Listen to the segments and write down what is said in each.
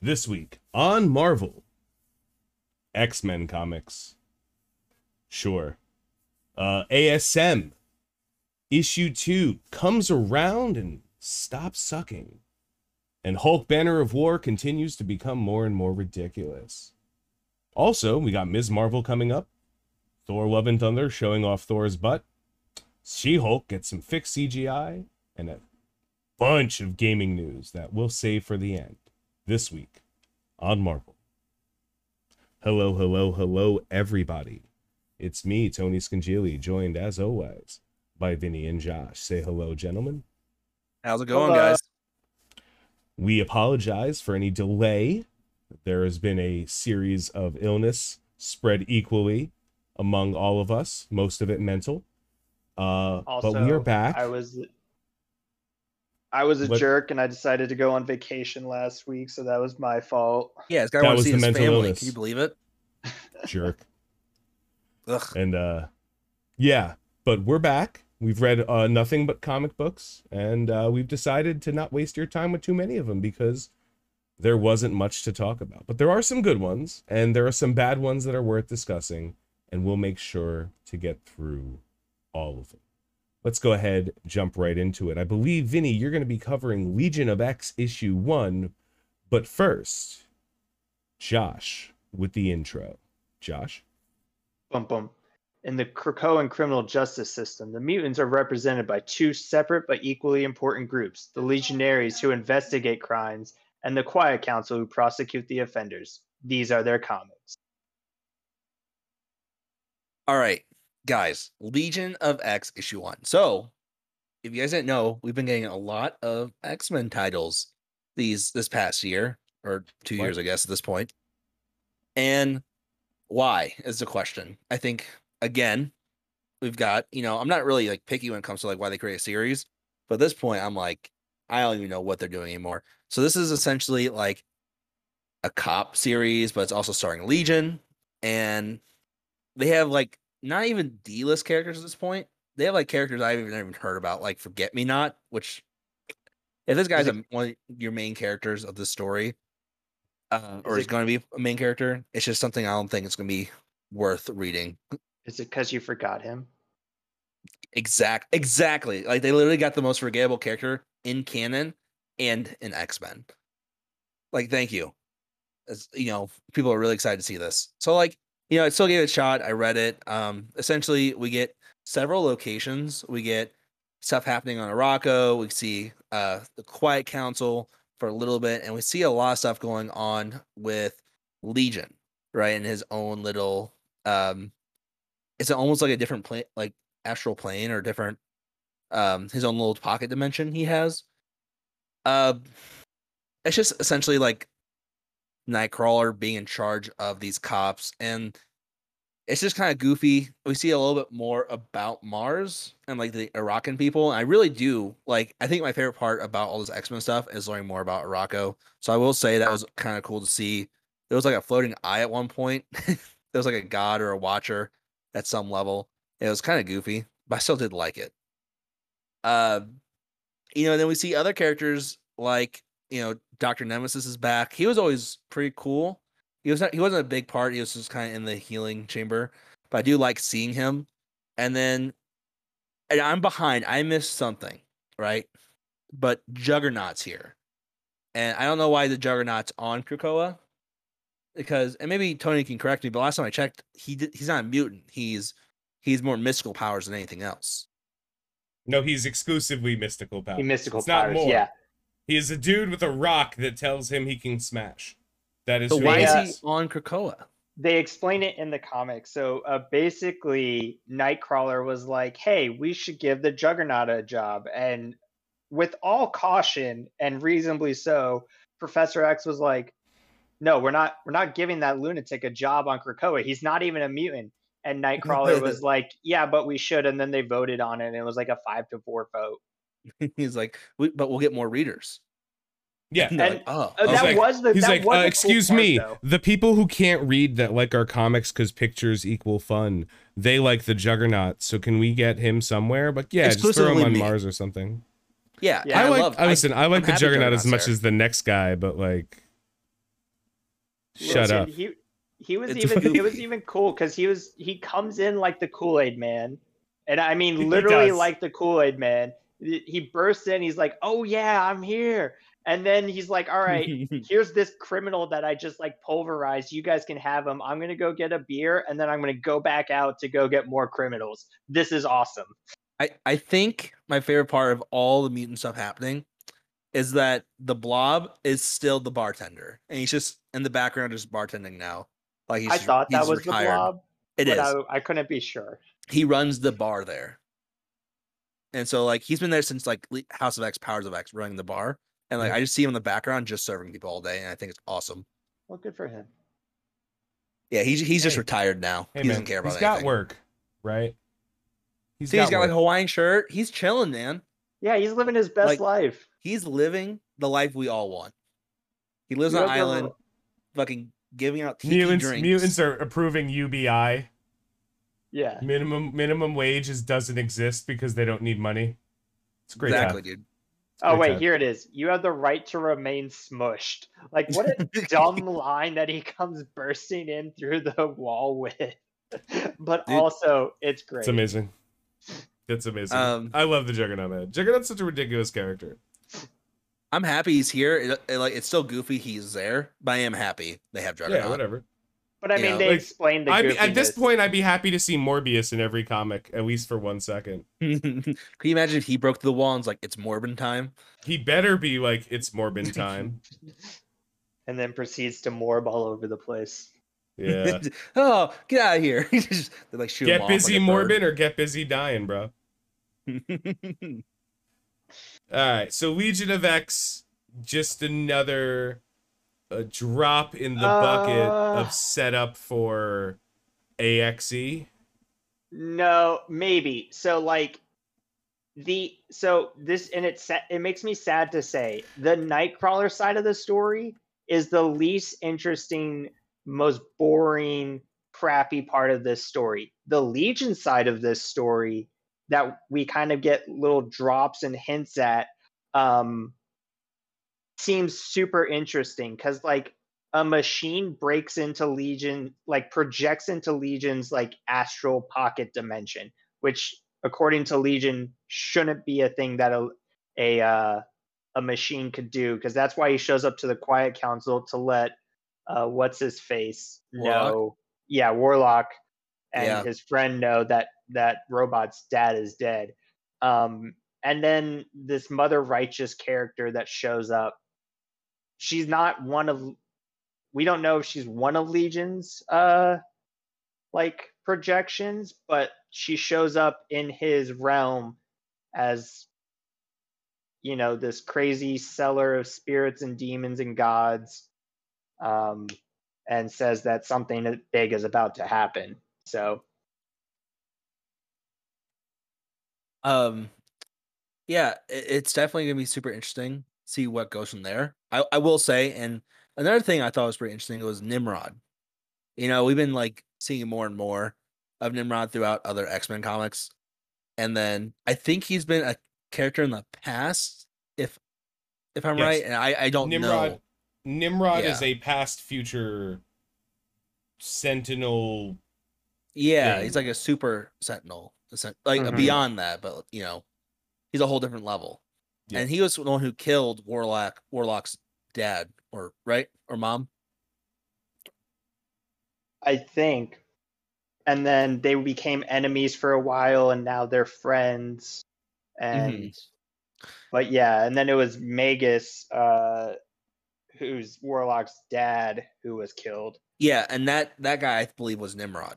This week on Marvel, X Men comics. Sure. Uh, ASM issue two comes around and stops sucking. And Hulk Banner of War continues to become more and more ridiculous. Also, we got Ms. Marvel coming up. Thor Love and Thunder showing off Thor's butt. She Hulk gets some fixed CGI and a bunch of gaming news that we'll save for the end this week on Marvel. Hello, hello, hello, everybody. It's me, Tony Scangili, joined as always by Vinny and Josh. Say hello, gentlemen. How's it going, Hello. guys? We apologize for any delay. There has been a series of illness spread equally among all of us, most of it mental. Uh, Also, but we are back. I was I was a What- jerk and I decided to go on vacation last week, so that was my fault. Yeah, this guy That wants was to see the his family. illness. Can you believe it? jerk. Ugh. And uh yeah, but we're back. We've read uh nothing but comic books and uh we've decided to not waste your time with too many of them because there wasn't much to talk about. But there are some good ones and there are some bad ones that are worth discussing and we'll make sure to get through all of them. Let's go ahead, jump right into it. I believe Vinny, you're going to be covering Legion of X issue 1, but first, Josh with the intro. Josh Bum bum. In the Krakoan criminal justice system, the mutants are represented by two separate but equally important groups the Legionaries, who investigate crimes, and the Quiet Council, who prosecute the offenders. These are their comics. All right, guys. Legion of X issue one. So, if you guys didn't know, we've been getting a lot of X Men titles these this past year or two What? years, I guess, at this point. And why is the question? I think again, we've got you know I'm not really like picky when it comes to like why they create a series, but at this point I'm like I don't even know what they're doing anymore. So this is essentially like a cop series, but it's also starring Legion, and they have like not even D list characters at this point. They have like characters I've even even heard about, like Forget Me Not, which if this guy's a, one of your main characters of the story, uh, or Is is going to be a main character, it's just something I don't think it's going to be worth reading. Is it because you forgot him? Exact, exactly. Like they literally got the most forgettable character in canon and in X Men. Like, thank you. As you know, people are really excited to see this. So, like, you know, I still gave it a shot. I read it. Um, essentially, we get several locations. We get stuff happening on Arakko. We see uh the Quiet Council for a little bit, and we see a lot of stuff going on with Legion, right? In his own little um it's almost like a different plane like astral plane or different um his own little pocket dimension he has uh it's just essentially like nightcrawler being in charge of these cops and it's just kind of goofy we see a little bit more about mars and like the Arakan people and i really do like i think my favorite part about all this x-men stuff is learning more about Arakko. so i will say that was kind of cool to see there was like a floating eye at one point there was like a god or a watcher at some level. It was kind of goofy, but I still did like it. Uh, you know, and then we see other characters like you know Doctor Nemesis is back. He was always pretty cool. He was not, he wasn't a big part. He was just kind of in the healing chamber, but I do like seeing him. And then, and I'm behind. I missed something, right? But Juggernaut's here, and I don't know why the Juggernaut's on Krakoa because and maybe Tony can correct me, but last time I checked, he did, he's not a mutant. He's he's more mystical powers than anything else. No, he's exclusively mystical powers. He mystical It's not powers, more. yeah. He is a dude with a rock that tells him he can smash. That is So why he is he on Krakoa? they explain it in the comics. So uh, basically, Nightcrawler was like, "Hey, we should give the Juggernaut a job," and with all caution and reasonably so, Professor X was like, "No, we're not. We're not giving that lunatic a job on Krakoa. He's not even a mutant." And Nightcrawler was like, "Yeah, but we should." And then they voted on it, and it was like a five to four vote. he's like, we, but we'll get more readers. Yeah. And And- like, oh, Uh, that like- was the. He's that like, was uh, a cool excuse part, me, the people who can't read that like our comics because pictures equal fun, they like the Juggernaut. So can we get him somewhere? But yeah, just throw him on me. Mars or something. yeah. Yeah, I I like. love. I listen. I, like I'm the happy Juggernaut as much there. as the next guy, but like, Shut Listen, up. He he was It's even it was even cool because he was he comes in like the Kool Aid Man, and I mean literally like the Kool Aid Man. He bursts in. He's like, "Oh yeah, I'm here," and then he's like, "All right, here's this criminal that I just like pulverized. You guys can have him. I'm gonna go get a beer, and then I'm gonna go back out to go get more criminals. This is awesome." I, I think my favorite part of all the mutant stuff happening is that the blob is still the bartender and he's just in the background just bartending now. Like he's I thought that was retired. the blob, It is. I, I couldn't be sure. He runs the bar there. And so like he's been there since like House of X, Powers of X, running the bar. And like Yeah. I just see him in the background just serving people all day, and I think it's awesome. Well, good for him. Yeah, he's he's just retired now. Hey he man, doesn't care about he's got work, right? He's See, he's got like a. Hawaiian shirt. He's chilling, man. Yeah, he's living his best Like, life. He's living the life we all want. He lives You on an ever- island, fucking giving out tiki mutants. drinks. Mutants are approving UBI. Yeah. Minimum minimum wage is doesn't exist because they don't need money. It's great. exactly, time. dude. Oh wait, time. here it is. You have the right to remain smushed. Like what a dumb line that he comes bursting in through the wall with. but Dude. also, it's great. It's amazing. It's amazing. Um, I love the Juggernaut man. Juggernaut's such a ridiculous character. I'm happy he's here. It, it, like it's still goofy he's there, but I am happy they have Juggernaut. Yeah, whatever. But I mean, know, they like, explained the I'd be, at this point, I'd be happy to see Morbius in every comic, at least for one second. Can you imagine if he broke through the wall and was like, "It's Morbin time"? He better be like it's Morbin time. and then proceeds to morb all over the place. Yeah. oh, get out of here! They like shoot him get off busy like morbin or get busy dying, bro. All right, so Legion of X, just another a drop in the bucket Uh. of setup for. AXE. No, maybe. So like the so this and it sa- it makes me sad to say the Nightcrawler side of the story is the least interesting, most boring, crappy part of this story. The Legion side of this story that we kind of get little drops and hints at um seems super interesting because like a machine breaks into legion like projects into legion's like astral pocket dimension which according to legion shouldn't be a thing that a a uh, a machine could do because that's why he shows up to the quiet council to let uh what's his face Warlock? know yeah warlock and Yeah. his friend know that that robot's dad is dead um and then this mother righteous character that shows up she's not one of we don't know if she's one of legion's uh like projections but she shows up in his realm as you know this crazy seller of spirits and demons and gods um and says that something big is about to happen so um, yeah, it's definitely gonna be super interesting. See what goes from there. I, I will say, and another thing I thought was pretty interesting was Nimrod. You know, we've been like seeing more and more of Nimrod throughout other X Men comics, and then I think he's been a character in the past, if if I'm Yes. right, and I I don't Nimrod know. Nimrod is a past future sentinel. Yeah, thing. he's like a super sentinel, like Mhm. beyond that, but you know, he's a whole different level. Yeah. And he was the one who killed Warlock, Warlock's dad, or right, or mom. I think. And then they became enemies for a while and now they're friends. And but yeah, and then it was Magus, uh who's Warlock's dad who was killed. Yeah, and that that guy I believe was Nimrod,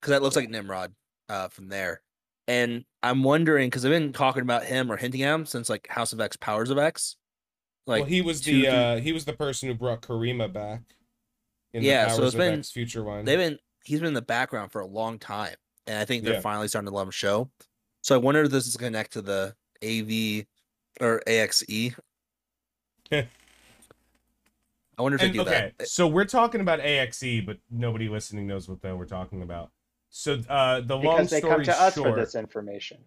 because that looks like Nimrod uh, from there. And I'm wondering because I've been talking about him or hinting at him since like House of X, Powers of X. Like well, he was two, the uh, he was the person who brought Karima back. In Yeah, the so Powers it's of been- X future one. they've been he's been in the background for a long time, and I think they're Yeah. finally starting to let him show. So I wonder if this is connect to the AV or AXE. I wonder if And, they do okay, that. so we're talking about AXE, but nobody listening knows what the we're talking about. So uh, the long Because they come story to us short, for this information.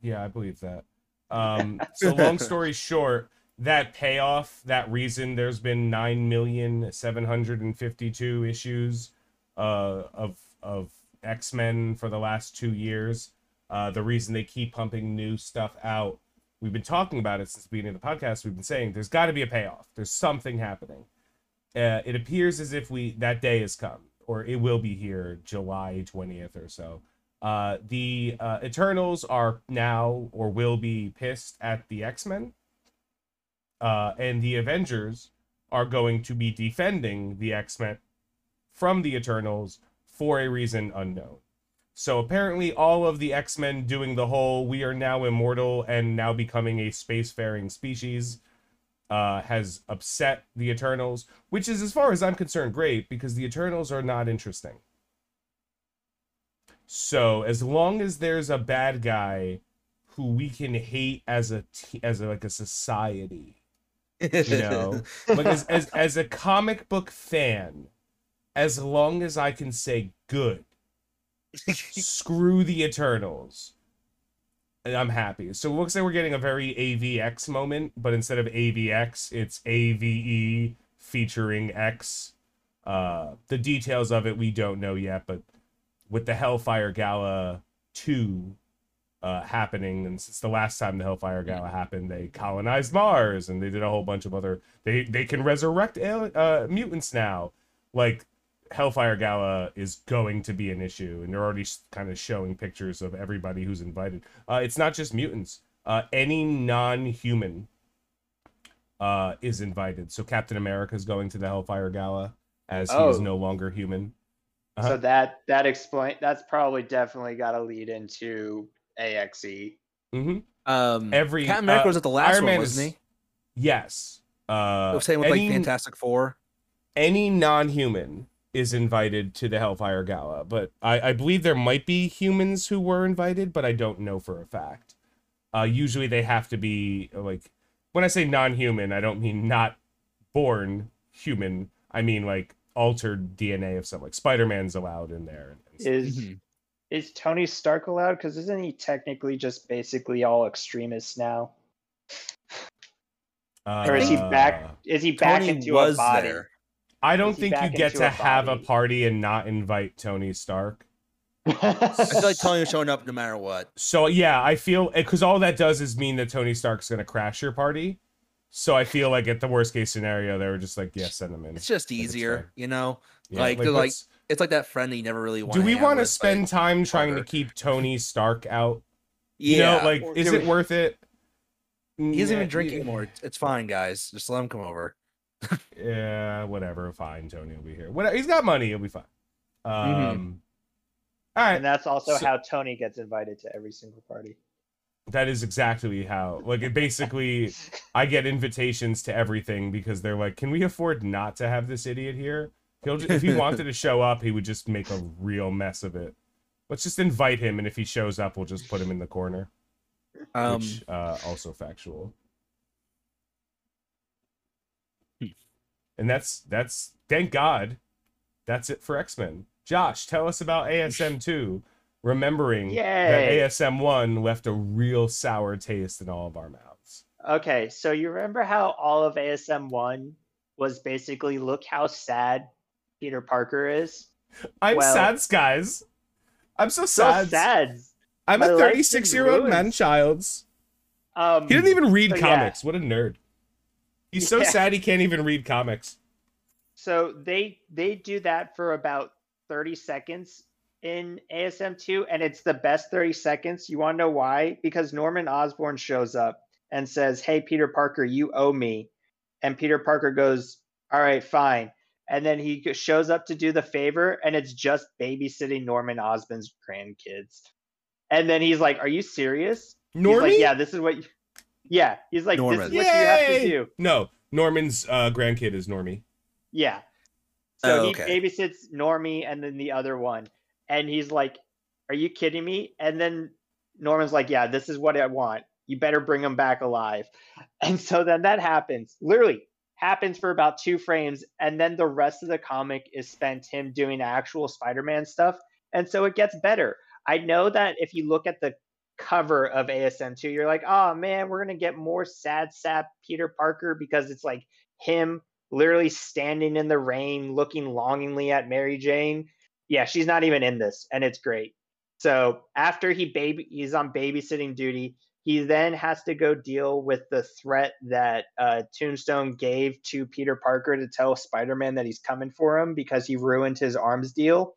Yeah, I believe that. Um, so long story short, that payoff, that reason there's been 9,752 issues uh, of of X-Men for the last 2 years. Uh, the reason they keep pumping new stuff out. We've been talking about it since the beginning of the podcast. We've been saying there's got to be a payoff. There's something happening. Uh, it appears as if we that day has come, or it will be here July 20th or so. Uh, the uh, Eternals are now or will be pissed at the X Men, uh, and the Avengers are going to be defending the X Men from the Eternals for a reason unknown. So apparently, all of the X Men doing the whole "we are now immortal and now becoming a spacefaring species" uh, has upset the Eternals, which is, as far as I'm concerned, great because the Eternals are not interesting. So as long as there's a bad guy who we can hate as a t- as a, like a society, you know, like as, as as a comic book fan, as long as I can say good, screw the Eternals. I'm happy. So it looks like we're getting a very AVX moment, but instead of AVX, it's AVE featuring X. Uh, the details of it we don't know yet, but with the Hellfire Gala 2 uh, happening, and since the last time the Hellfire Gala happened, they colonized Mars and they did a whole bunch of other. They they can resurrect alien, uh, mutants now. Like Hellfire Gala is going to be an issue, and they're already kind of showing pictures of everybody who's invited. Uh, it's not just mutants; uh, any non-human uh, is invited. So Captain America is going to the Hellfire Gala as he is Oh. no longer human. Uh-huh. So that that explain that's probably definitely got to lead into. AXE. hmm um, Every- Captain America uh, was at the last Iron one, Man wasn't is- he? Yes. Uh, Same with any, like Fantastic Four. any non-human is invited to the Hellfire Gala, but I, I believe there might be humans who were invited, but I don't know for a fact. Uh, usually they have to be like when I say non-human, I don't mean not born human. I mean like altered DNA of some like Spider-Man's allowed in there. And stuff. Is Mhm. is Tony Stark allowed? Because isn't he technically just basically all Extremis now? Or is he back? Uh, Is he back Tony into was a body? there. I don't think you get to a have a party and not invite Tony Stark. I feel like Tony was showing up no matter what. So yeah, I feel because all that does is mean that Tony Stark's gonna crash your party. So I feel like at the worst case scenario, they were just like, yeah, send him in. It's just Like, it's easier, you know. Yeah, like, they're like, It's like that friend that you never really want. do we want to spend time trying to keep Tony Stark out? Yeah, You know, like, Or is it we- worth it? he doesn't Yeah, even drinking yeah, anymore. It's, it's fine, guys. Just let him come over. Yeah, whatever. Fine, Tony will be here. Whatever. He's got money. He'll be fine. Um, Mm-hmm. all right. and that's also So- how Tony gets invited to every single party. That is exactly how. Like, it basically, I get invitations to everything because they're like, "Can we afford not to have this idiot here?" He'll just, if he wanted to show up, he would just make a real mess of it. Let's just invite him, and if he shows up, we'll just put him in the corner. Um, which uh, also factual. Hmm. And that's that's thank God, that's it for X Men. Josh, tell us about ASM two. Remembering Yay. that ASM one left a real sour taste in all of our mouths. Okay, so you remember how all of ASM one was basically look how sad Peter Parker is. I'm Well- sad, guys. I'm so So sad. sad. I'm My a 36 year old man child. Um, He didn't even read So, yeah. comics. What a nerd. He's so Yeah. sad he can't even read comics. So they they do that for about 30 seconds in ASM2 and it's the best 30 seconds. You want to know why? Because Norman Osborn shows up and says, "Hey Peter Parker, you owe me." And Peter Parker goes, "All right, fine." And then he shows up to do the favor and it's just babysitting Norman Osborn's grandkids. And then he's like, "Are you serious?" He's Normie? like, "Yeah, this is what you Yeah, he's like, "This is what you have to Yay! do." No, Norman's uh, grandkid is Normie. Yeah. So Oh, he babysits Normie and then the other one. And he's like, Are you kidding me? And then Norman's like, Yeah, this is what I want. You better bring him back alive. And so then that happens. Literally happens for about two frames. And then the rest of the comic is spent him doing actual Spider Man stuff. And so it gets better. I know that if you look at the cover of ASM 2, you're like, oh man, we're gonna get more sad sap Peter Parker because it's like him literally standing in the rain, looking longingly at Mary Jane. Yeah, she's not even in this, and it's great. So after he baby he's on babysitting duty, he then has to go deal with the threat that uh, Tombstone gave to Peter Parker to tell Spider-Man that he's coming for him because he ruined his arms deal,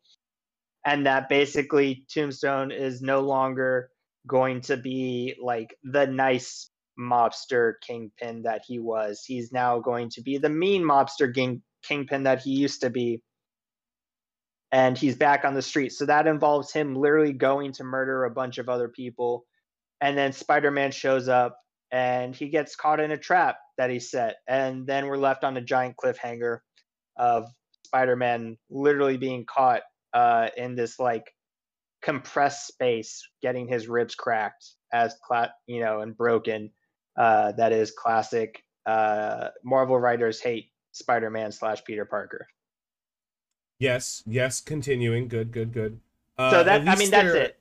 and that basically Tombstone is no longer going to be like the nice mobster kingpin that he was. He's now going to be the mean mobster king, kingpin that he used to be. And he's back on the street. So that involves him literally going to murder a bunch of other people. And then Spider Man shows up and he gets caught in a trap that he set. And then we're left on a giant cliffhanger of Spider Man literally being caught uh, in this like compressed space, getting his ribs cracked as cla- you know and broken. Uh, that is classic. Uh, Marvel writers hate Spider-Man slash Peter Parker. Yes, yes. Continuing. Good, good, good. Uh, so at that I mean that's it.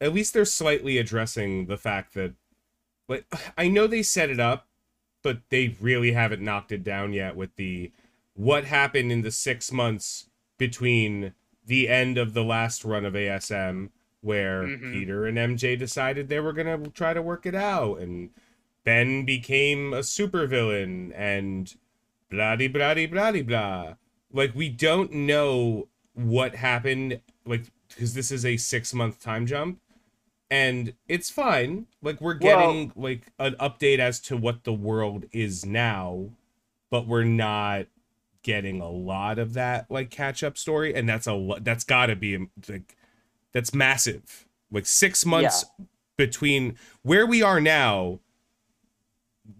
At least they're slightly addressing the fact that, like, I know they set it up, but they really haven't knocked it down yet with the what happened in the six months between the end of the last run of ASM, where Mhm. Peter and MJ decided they were gonna try to work it out, and Ben became a supervillain, and blah de blah de blah de blah. Like we don't know what happened, like because this is a six month time jump, and it's fine. Like we're Well- getting like an update as to what the world is now, but we're not getting a lot of that like catch up story, and that's a lo- that's got to be like that's massive. Like six months between where we are now.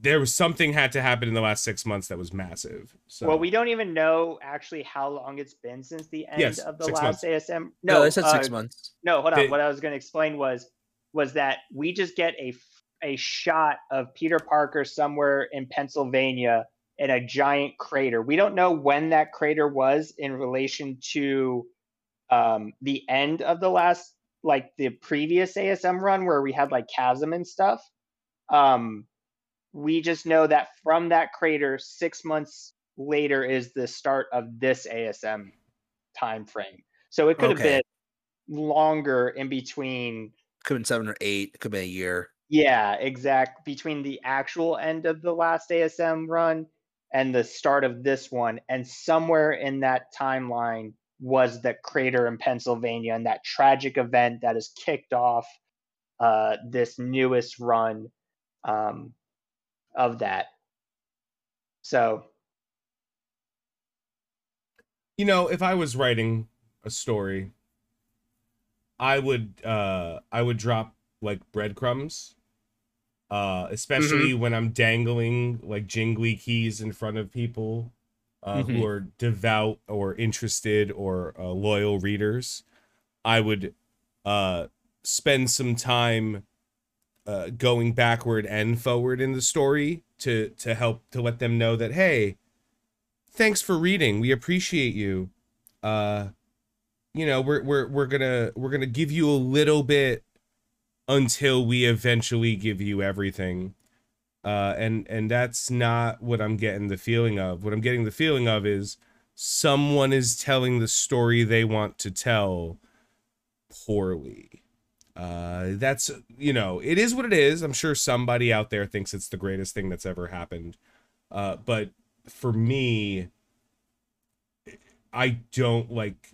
There was something had to happen in the last six months that was massive. So Well, we don't even know actually how long it's been since the end Yes, of the last months. ASM. No, No, they said six uh, months. No, hold on. They- what I was going to explain was was that we just get a a shot of Peter Parker somewhere in Pennsylvania in a giant crater. We don't know when that crater was in relation to um, the end of the last, like the previous ASM run where we had like chasm and stuff. Um, we just know that from that crater, six months later is the start of this ASM time frame. So it could have been longer in between Could have been seven or eight. Could have been a year. yeah exact between the actual end of the last asm run and the start of this one and somewhere in that timeline was the crater in pennsylvania and that tragic event that has kicked off uh, this newest run um, of that. So. You know if i was writing a story i would uh i would drop like breadcrumbs uh especially when i'm dangling like jingly keys in front of people uh, who Mhm. are devout or interested or uh, loyal readers i would uh spend some time uh, going backward and forward in the story to to help to let them know that hey thanks for reading. We appreciate you. Uh you know we're we're we're gonna we're gonna give you a little bit until we eventually give you everything. Uh and and that's not what i'm getting the feeling of. What i'm getting the feeling of is someone is telling the story they want to tell poorly. Uh that's you know it is what it is. I'm sure somebody out there thinks it's the greatest thing that's ever happened. Uh but for me i don't like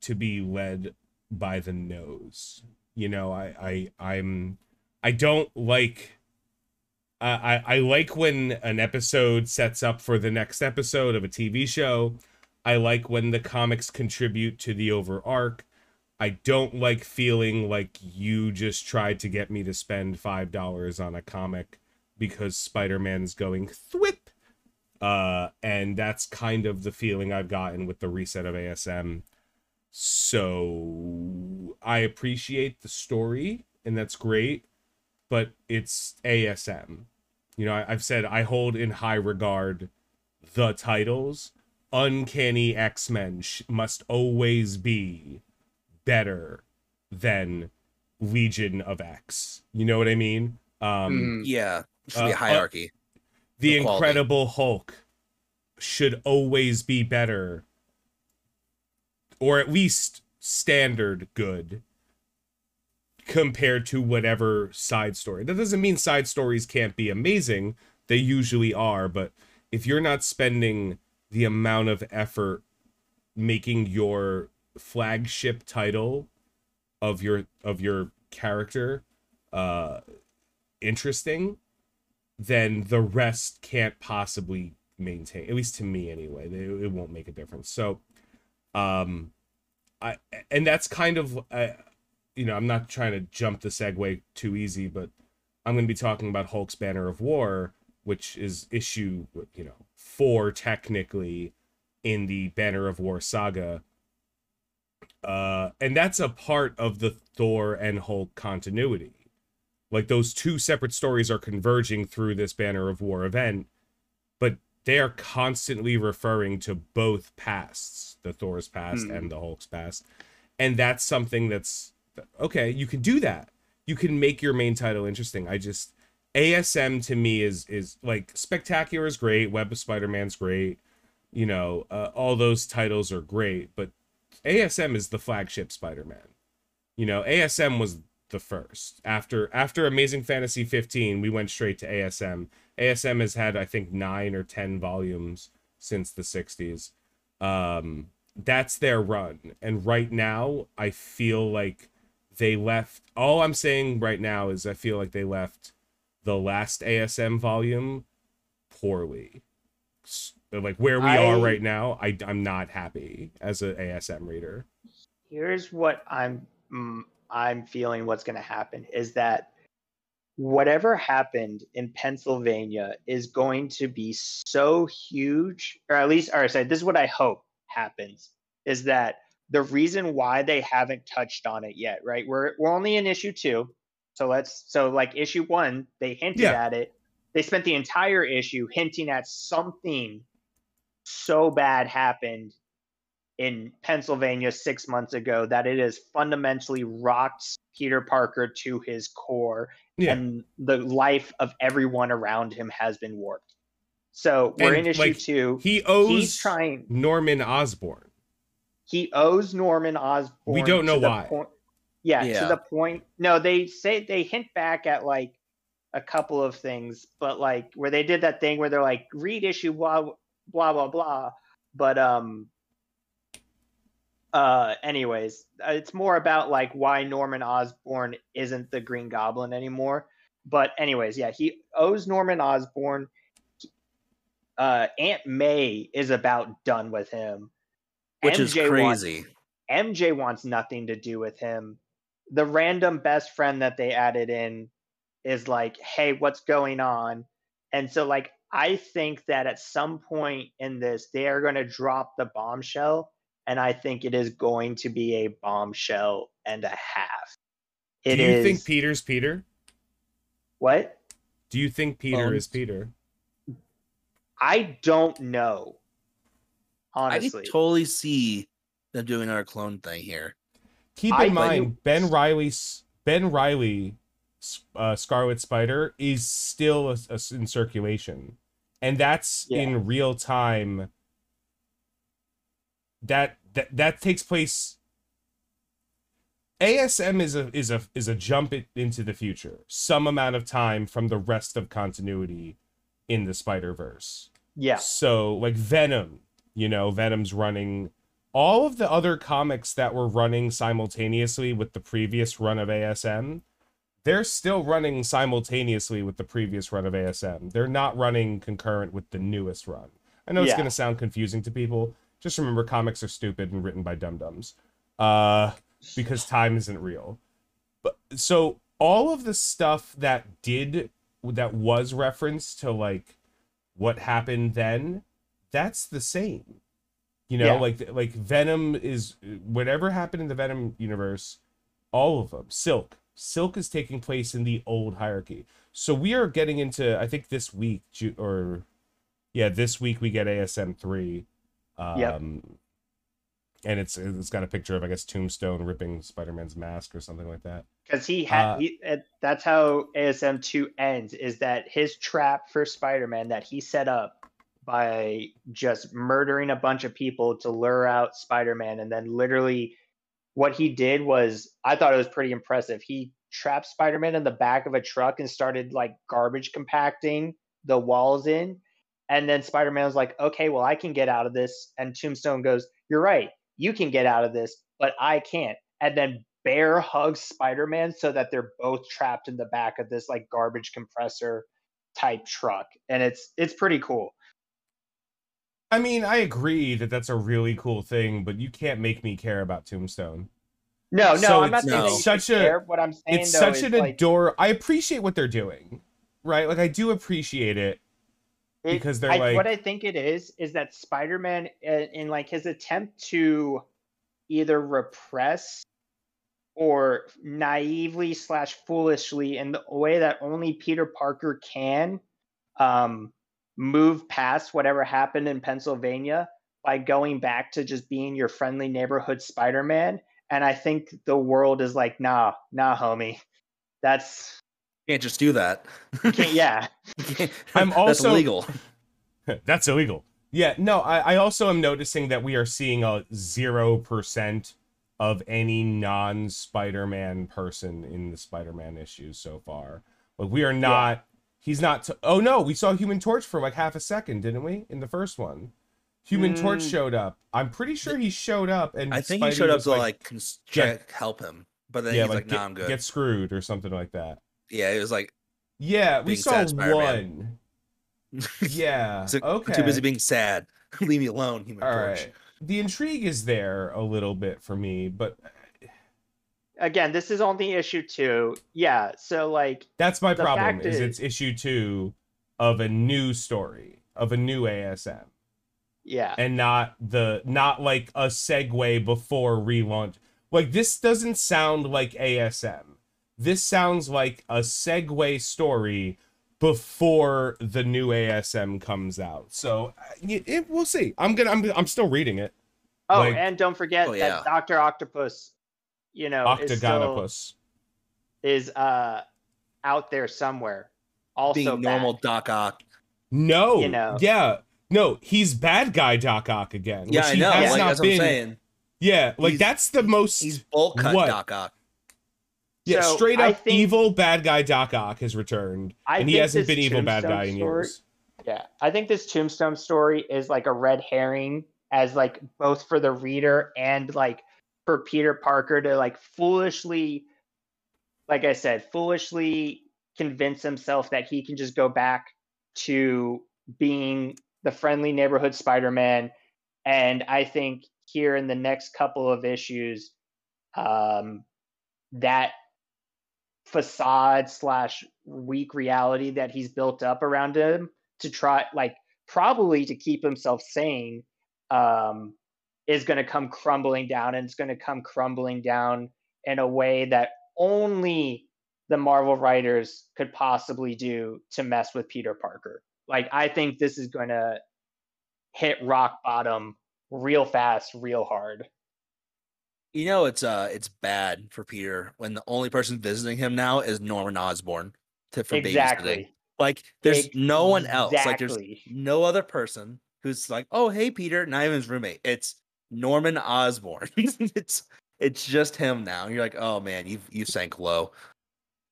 to be led by the nose you know i i i'm i don't like I, I like when an episode sets up for the next episode of a TV show. I like when the comics contribute to the over arc. I don't like feeling like you just tried to get me to spend five dollars on a comic because Spider-Man's going thwip. Uh, and that's kind of the feeling I've gotten with the reset of ASM. So I appreciate the story, and that's great, but it's ASM. You know, I, I've said I hold in high regard the titles. Uncanny X Men sh- must always be better than Legion of X. You know what I mean? Um, Mhm. Yeah, it should be Uh, a uh, hierarchy. the Incredible Hulk should always be better, or at least standard good, compared to whatever side story. That doesn't mean side stories can't be amazing. They usually are, but if you're not spending the amount of effort making your flagship title of your of your character uh interesting then the rest can't possibly maintain at least to me anyway they, it won't make a difference so um i and that's kind of uh, you know i'm not trying to jump the segue too easy but i'm going to be talking about hulk's banner of war which is issue you know four technically in the banner of war saga. Uh and that's a part of the thor and hulk continuity. Like those two separate stories are converging through this banner of war event they are constantly referring to both pasts the thor's past Hmm. and the hulk's past. And that's something that's okay you can do that. You can make your main title interesting. I just asm to me is is like spectacular is great. Web of spider-man's great. You know uh, all those titles are great but asm is the flagship spider-man. You know asm was the first. After after amazing fantasy 15 we went straight to asm asm has had i think nine or ten volumes since the 60s um that's their run. And right now i feel like they left all i'm saying right now is i feel like they left the last asm volume poorly. Like where we are right now I, i'm not happy as an asm reader. Here's what I'm mm, I'm feeling what's going to happen is that whatever happened in Pennsylvania is going to be so huge, or at least, or sorry, this is what I hope happens is that the reason why they haven't touched on it yet, right? We're we're only in issue two, so let's so like issue one, they hinted Yeah. at it. They spent the entire issue hinting at something so bad happened in Pennsylvania six months ago that it has fundamentally rocked Peter Parker to his core, yeah and the life of everyone around him has been warped. So we're And, in issue like, two. he owes He's trying. norman osborn He owes Norman Osborn. We don't know why. Point, yeah, Yeah. to the point. No, they say they hint back at like a couple of things, but like where they did that thing where they're like read issue blah blah blah blah. But um, uh, anyways, uh, it's more about like why Norman Osborn isn't the Green Goblin anymore. But anyways, yeah, he owes Norman Osborn. Uh, Aunt May is about done with him. which is MJ wants- crazy. MJ wants nothing to do with him. The random best friend that they added in is like, hey, what's going on? And so, like, I think that at some point in this, they are going to drop the bombshell. And I think it is going to be a bombshell and a half. It do you is think peter's peter what? do you think peter is peter I don't know. I Honestly. can totally see them doing our clone thing here. keep in think- mind ben riley's ben riley uh, scarlet spider is still a, a- in circulation and that's Yeah. in real time that that that takes place asm is a is a is a jump it into the future some amount of time from the rest of continuity in the spider verse yeah. so like Venom, you know, Venom's running all of the other comics that were running simultaneously with the previous run of ASM. They're still running simultaneously with the previous run of ASM. They're not running concurrent with the newest run. I know it's going to sound confusing to people. Just remember comics are stupid and written by dum-dums. Uh because time isn't real. But so all of the stuff that did that was referenced to like what happened then that's the same you know Yeah. like like venom is whatever happened in the venom universe all of them silk silk is taking place in the old hierarchy so we are getting into i think this week or yeah this week we get asm 3 um Yep. and it's it's got a picture of i guess tombstone ripping spider-man's mask or something like that because he had Uh, he, that's how ASM two ends is that his trap for Spider-Man that he set up by just murdering a bunch of people to lure out Spider-Man, and then literally what he did was I thought it was pretty impressive. He trapped Spider-Man in the back of a truck and started like garbage compacting the walls in. And then Spider-Man was like, okay, well, I can get out of this. And Tombstone goes, You're right, you can get out of this, but I can't. And then bear hugs Spider-Man so that they're both trapped in the back of this like garbage compressor type truck. And it's it's pretty cool. I mean, I agree that that's a really cool thing, but you can't make me care about Tombstone. No, no, So I'm not saying that it's you such a- care. What I'm saying It's though such an like, adore. I appreciate what they're doing, right? Like I do appreciate it. It- because they're I, like- what I think it is is that Spider-Man in, in like his attempt to either repress or naively slash foolishly in the way that only Peter Parker can um, move past whatever happened in Pennsylvania by going back to just being your friendly neighborhood Spider-Man. And I think the world is like, nah, nah, homie. That's Can't just do that. can't, yeah. I'm also That's also- illegal. That's illegal. Yeah, no, I, I also am noticing that we are seeing a zero percent of any non Spider-Man person in the Spider-Man issues so far. Like we are not. He's not. T- oh no, we saw Human Torch for like half a second, didn't we? In the first one, Human Torch Mm. showed up. I'm pretty sure he showed up, and I think Spidey he showed up to like, cons- try help him, but then yeah, he's like, like, get, "Nah, I'm good." get screwed or something like that. Yeah, it was like Yeah, we saw sad Spider-Man. one. Yeah. so- okay. too busy being sad. Leave me alone, Human All Torch. right. The intrigue is there a little bit for me, but Again, this is only issue two. Yeah. So like that's my problem. Is, is- it's issue two of a new story of a new ASM, yeah. and not the not like a segue before relaunch. Like this doesn't sound like ASM. This sounds like a segue story before the new ASM comes out. So uh, y- it, we'll see. I'm gonna. I'm. I'm still reading it. Oh, Like- and don't forget Oh, yeah. that Doctor Octopus, you know, is still Octagonopus. is uh out there somewhere. Also, being normal. Doc Ock. No. You know. Yeah. No, he's bad guy Doc Ock again. Yeah, which I he know. has Like not that's what I'm been- saying. Yeah, like He's- that's the most He's bowl cut What? Doc Ock. Yeah, So, straight up think- evil bad guy Doc Ock has returned, I and he hasn't been evil bad guy in story- years. Yeah, I think this Tombstone story is like a red herring, as like both for the reader and like for Peter Parker to like foolishly, like I said, foolishly convince himself that he can just go back to being the friendly neighborhood Spider-Man. And I think here in the next couple of issues, um, that facade slash weak reality that he's built up around him to try like probably to keep himself sane um is going to come crumbling down and it's going to come crumbling down in a way that only the Marvel writers could possibly do to mess with Peter Parker. Like I think this is going to hit rock bottom real fast, real hard. You know it's uh it's bad for Peter when the only person visiting him now is Norman Osborn to for babysitting. exactly. Like there's no one else. Like there's no other person who's like, oh hey Peter, not even his roommate. It's Norman Osborn. it's it's just him now. You're like, oh man, you you sank low.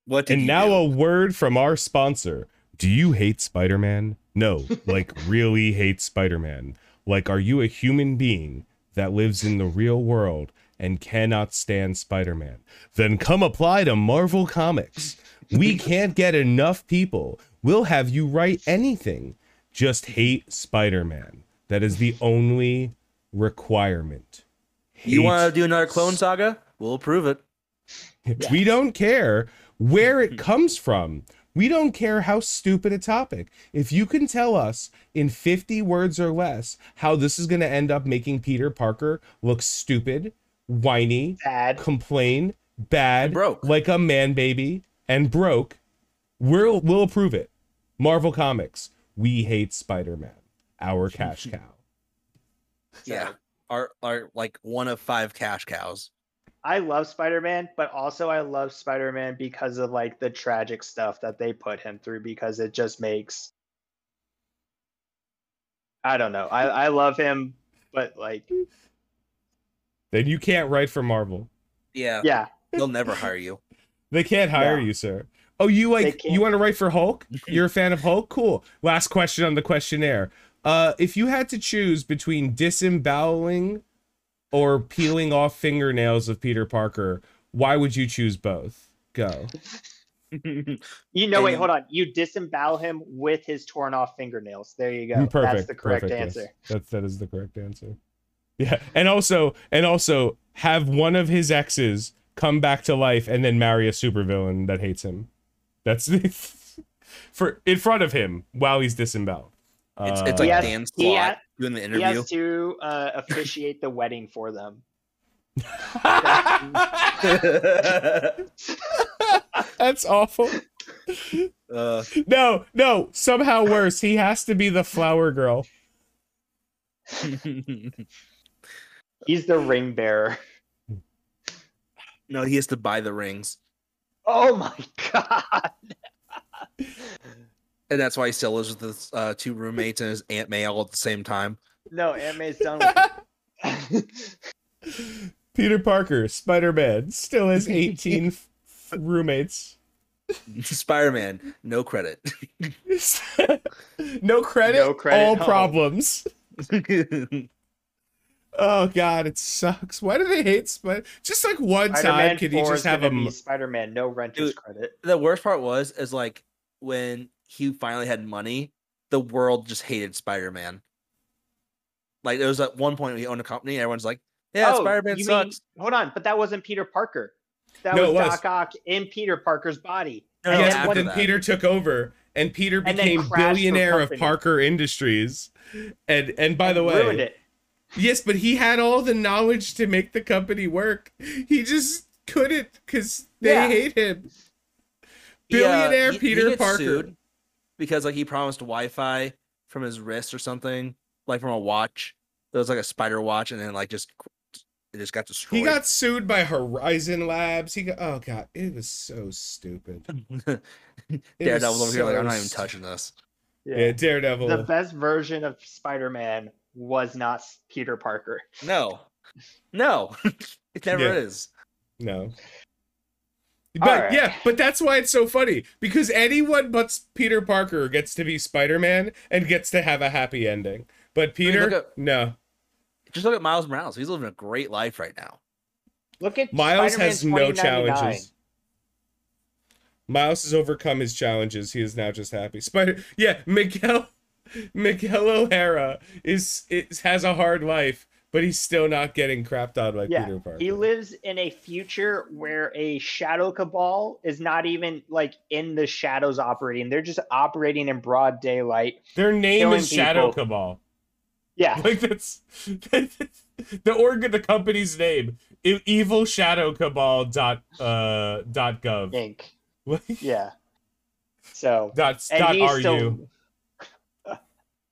What did And now do? a word from our sponsor. Do you hate Spider-Man? No, like really hate Spider-Man. Like are you a human being that lives in the real world and cannot stand Spider-Man? Then come apply to Marvel Comics. We can't get enough people. We'll have you write anything. Just hate Spider-Man. That is the only requirement. you want to do another Clone Saga? We'll approve it. We don't care where it comes from. We don't care how stupid a topic. If you can tell us in 50 words or less how this is going to end up making Peter Parker look stupid, whiny, Bad. complain, bad, And broke. like a man baby, and broke, we'll we'll approve it. Marvel Comics, we hate Spider-Man, our cash cow. Yeah. Our our like one of five cash cows. I love Spider-Man, but also I love Spider-Man because of like the tragic stuff that they put him through because it just makes I don't know. I I love him, but like Then you can't write for Marvel. Yeah, yeah, they'll never hire you. They can't hire No. you, sir. Oh, you like you want to write for Hulk? You're a fan of Hulk? Cool. Last question on the questionnaire. Uh, if you had to choose between disemboweling or peeling off fingernails of Peter Parker, why would you choose both? Go. you know. Wait, hold on. You disembowel him with his torn off fingernails. There you go. Perfect. That's the correct perfect, answer. Yes. That's that is the correct answer. Yeah, and also and also have one of his exes come back to life and then marry a supervillain that hates him. That's for in front of him while he's disemboweled. It's Uh, it's like He Dan he Slott has- doing the He has to uh, officiate the wedding for them. That's awful. uh, No, no, somehow worse. He has to be the flower girl. He's the ring bearer. no, he has to buy the rings, Oh my god. and that's why he still lives with his uh, two roommates and his aunt May all at the same time. No, Aunt May's done with it. Peter Parker, Spider Man, still has 18 f- roommates. Spider Man, no credit. no credit, No credit, all no. problems. Oh god, it sucks. Why do they hate Spider? Just like one time, Spider-Man could you 4 just have a? Spider-Man, no renter's Dude. credit. the worst part was is like when he finally had money, the world just hated Spider Man. Like there was at one point when he owned a company, everyone's like, "Yeah, Oh, Spider Man sucks." mean- hold on, but that wasn't Peter Parker. That No, was, it was. Doc Ock in Peter Parker's body. No, And yes, then but then that. Peter took over, and Peter became crashed the billionaire of. Parker Industries. And and by the way, ruined it. Yes, but he had all the knowledge to make the company work. He just couldn't because they Yeah. hate him. He, uh, Billionaire he- he Peter gets Parker. sued because like he promised Wi-Fi from his wrist or something, like from a watch. It was like a spider watch, and then like just it just got destroyed. He got sued by Horizon Labs. He got oh god, it was so stupid. It Daredevil's was over here like I'm not even touching this. Yeah. Yeah, Daredevil. The best version of Spider-Man was not Peter Parker. No, no, it never Yeah. is. No. But Alright. yeah, but that's why it's so funny because anyone but Peter Parker gets to be Spider-Man and gets to have a happy ending. But Peter, look at- no. Just look at Miles Morales. He's living a great life right now. Look at Miles Spider-Man has no challenges. Miles has overcome his challenges. He is now just happy. Spider, yeah, Miguel, Miguel O'Hara is is has a hard life, but he's still not getting crapped on by Yeah, Peter Parker. he lives in a future where a shadow cabal is not even like in the shadows operating. They're just operating in broad daylight. Their name is Shadow people. Cabal. Yeah, Like that's the org, the company's name. Evil Shadow Cabal dot uh dot gov. Inc. Like, Yeah. So dot dot still.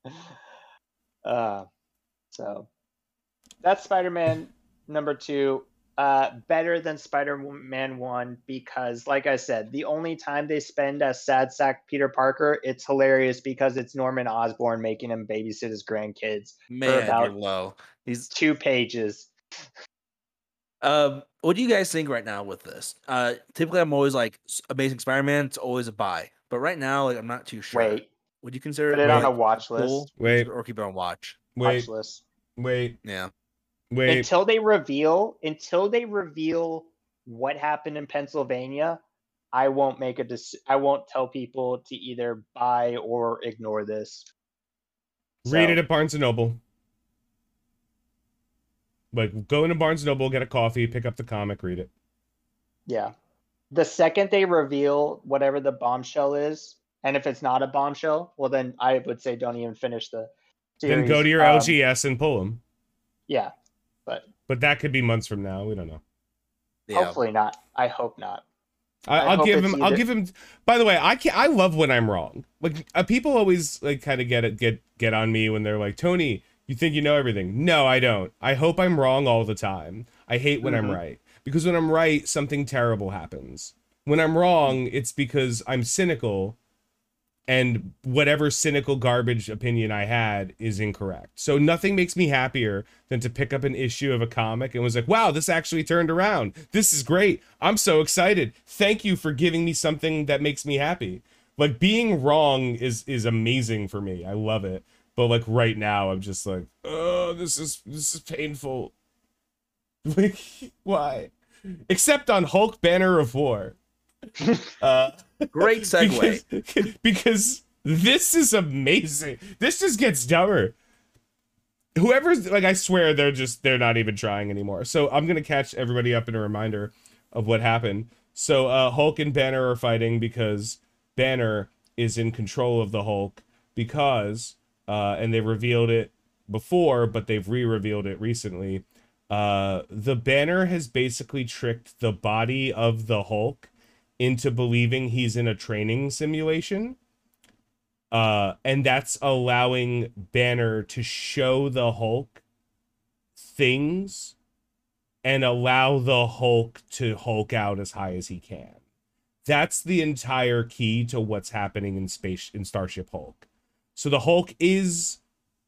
uh, so that's Spider-Man number two. Uh, better than Spider-Man one because, like I said, the only time they spend a sad sack Peter Parker, it's hilarious because it's Norman Osborn making him babysit his grandkids. Man, about- you're low. He's Two pages. um. What do you guys think right now with this? Uh, typically I'm always like Amazing Spider-Man. It's always a buy, but right now like I'm not too sure. Wait, would you consider put it on a watch list. cool Wait, or keep it on watch? wait, Watch list. wait, Yeah. wait. until they reveal until they reveal what happened in Pennsylvania, I won't make a dec- I won't tell people to either buy or ignore this. Read it at Barnes and Noble. Like go into Barnes and Noble, get a coffee, pick up the comic, read it. yeah. The second they reveal whatever the bombshell is, and if it's not a bombshell, well then I would say don't even finish the then go to your Um, LGS and pull them. Yeah, but But that could be months from now. We don't know. Yeah. hopefully not. I hope not. I, I I'll hope give it's him. I'll give him. By the way, I can I love when I'm wrong. Like uh, people always like kind of get it get get on me when they're like, Tony, you think you know everything? No, I don't. I hope I'm wrong all the time. I hate when I'm Mhm. right because when I'm right, something terrible happens. When I'm wrong, it's because I'm cynical and whatever cynical garbage opinion I had is incorrect. So nothing makes me happier than to pick up an issue of a comic and was like, wow, this actually turned around. This is great. I'm so excited. Thank you for giving me something that makes me happy. Like being wrong is is amazing for me. I love it. But like right now I'm just like, oh, this is this is painful. Like why? Except on Hulk Banner of War. Uh Great segue. because, because this is amazing. This just gets dumber. Whoever's like, I swear they're just they're not even trying anymore. So I'm gonna catch everybody up in a reminder of what happened. So uh, Hulk and Banner are fighting because Banner is in control of the Hulk because, uh, and they revealed it before, but they've re-revealed it recently. Uh, the Banner has basically tricked the body of the Hulk into believing he's in a training simulation. Uh, and that's allowing Banner to show the Hulk things and allow the Hulk to Hulk out as high as he can. That's the entire key to what's happening in space in Starship Hulk. So the Hulk is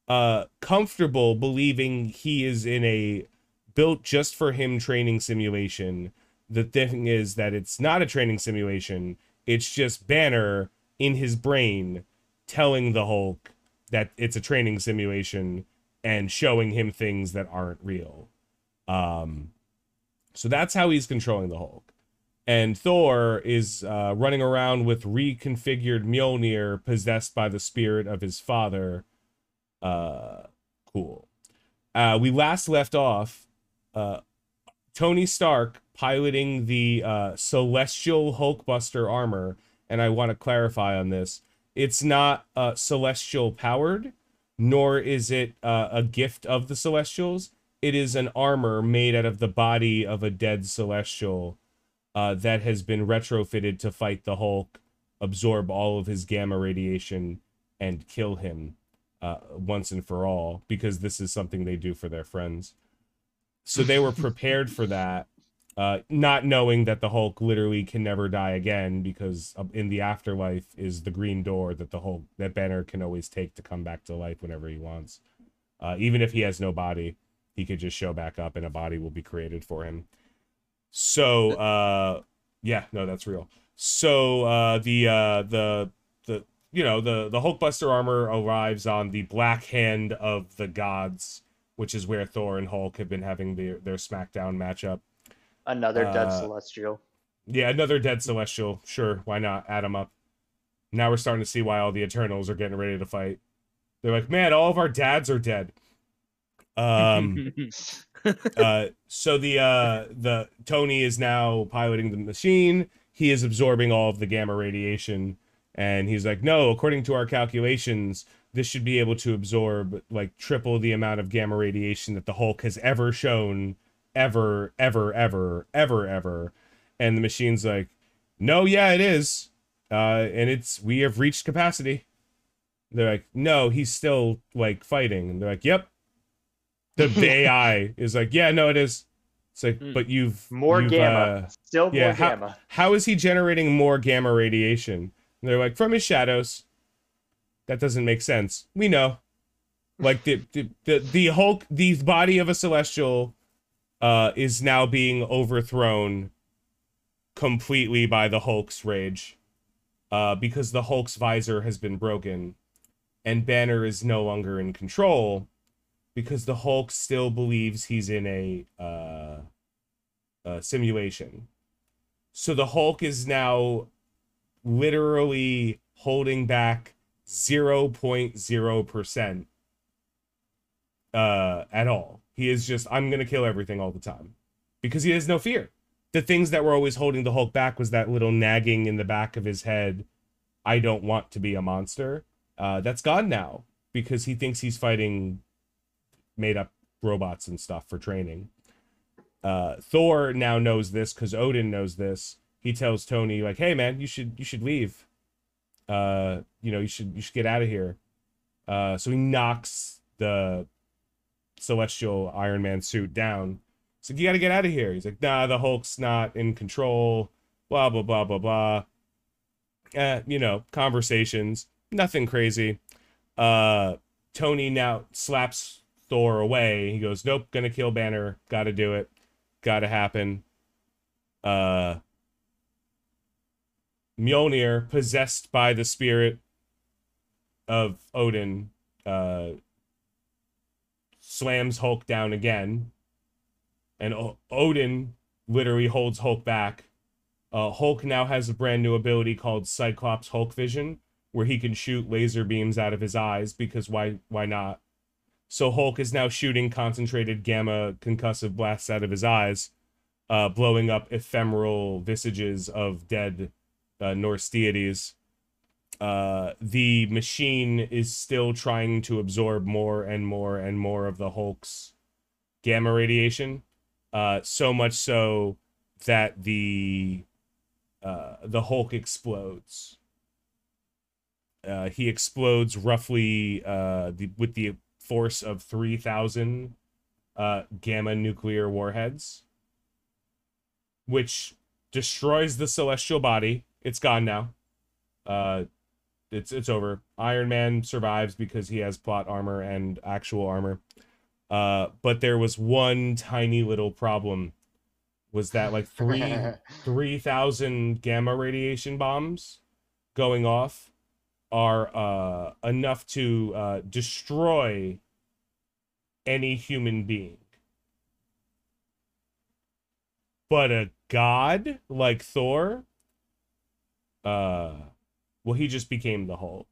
uh comfortable believing he is in a built just for him training simulation the thing is that it's not a training simulation. It's just Banner in his brain telling the Hulk that it's a training simulation and showing him things that aren't real. Um, so that's how he's controlling the Hulk. And Thor is uh, running around with reconfigured Mjolnir possessed by the spirit of his father. Uh, cool. Uh, we last left off. Uh, Tony Stark piloting the uh, Celestial Hulkbuster armor, and I want to clarify on this. It's not uh, celestial powered, nor is it uh, a gift of the Celestials. It is an armor made out of the body of a dead Celestial uh, that has been retrofitted to fight the Hulk, absorb all of his gamma radiation, and kill him uh, once and for all, because this is something they do for their friends. So they were prepared for that uh, not knowing that the Hulk literally can never die again because in the afterlife is the green door that the Hulk that Banner can always take to come back to life whenever he wants. Uh, even if he has no body, he could just show back up and a body will be created for him. So uh, yeah, no, that's real. So uh, the uh, the the you know the the Hulkbuster armor arrives on the black hand of the gods, which is where Thor and Hulk have been having their their SmackDown matchup. Another dead Uh, celestial. Yeah, another dead celestial. Sure, why not? Add them up. Now we're starting to see why all the Eternals are getting ready to fight. They're like, man, all of our dads are dead. Um, uh, so the uh, the Tony is now piloting the machine. He is absorbing all of the gamma radiation, and he's like, no, according to our calculations, this should be able to absorb like triple the amount of gamma radiation that the Hulk has ever shown, ever, ever, ever, ever, ever. And the machine's like, no, yeah, it is, uh, and it's we have reached capacity. They're like, no, he's still like fighting, and they're like, yep. The, the AI is like, yeah, no, it is. It's like, Hmm. but you've More you've, gamma. uh, Still yeah, more how- gamma. how is he generating more gamma radiation? And they're like, from his shadows. That doesn't make sense. We know. Like the the the, the Hulk, the body of a celestial, uh, is now being overthrown completely by the Hulk's rage, uh, because the Hulk's visor has been broken, and Banner is no longer in control, because the Hulk still believes he's in a uh, uh simulation. So the Hulk is now literally holding back 0.0% uh at all. He is just I'm going to kill everything all the time because he has no fear. The things that were always holding the Hulk back was that little nagging in the back of his head, I don't want to be a monster. Uh that's gone now because he thinks he's fighting made up robots and stuff for training uh thor now knows this because odin knows this he tells tony like hey man you should you should leave uh you know you should you should get out of here uh so he knocks the celestial iron man suit down He's like, you got to get out of here. He's like, nah, the Hulk's not in control. Blah blah blah blah blah. Uh, you know, conversations, nothing crazy. Uh, Tony now slaps Thor away. He goes, nope, gonna kill Banner. Got to do it. Got to happen. Uh, Mjolnir, possessed by the spirit of Odin, uh, slams Hulk down again, and o- Odin literally holds Hulk back. Uh, Hulk now has a brand new ability called Cyclops Hulk Vision, where he can shoot laser beams out of his eyes because why why not? So Hulk is now shooting concentrated gamma concussive blasts out of his eyes, uh, blowing up ephemeral visages of dead uh, Norse deities. Uh, the machine is still trying to absorb more and more and more of the Hulk's gamma radiation. Uh, so much so that the uh, the Hulk explodes. Uh, he explodes roughly uh, the, with the force of 3,000 uh, gamma nuclear warheads, which destroys the celestial body. It's gone now. Uh, it's it's over. Iron Man survives because he has plot armor and actual armor. Uh, but there was one tiny little problem. Was that like three three thousand gamma radiation bombs going off are uh, enough to uh, destroy any human being. But a god like Thor, uh, well, he just became the Hulk.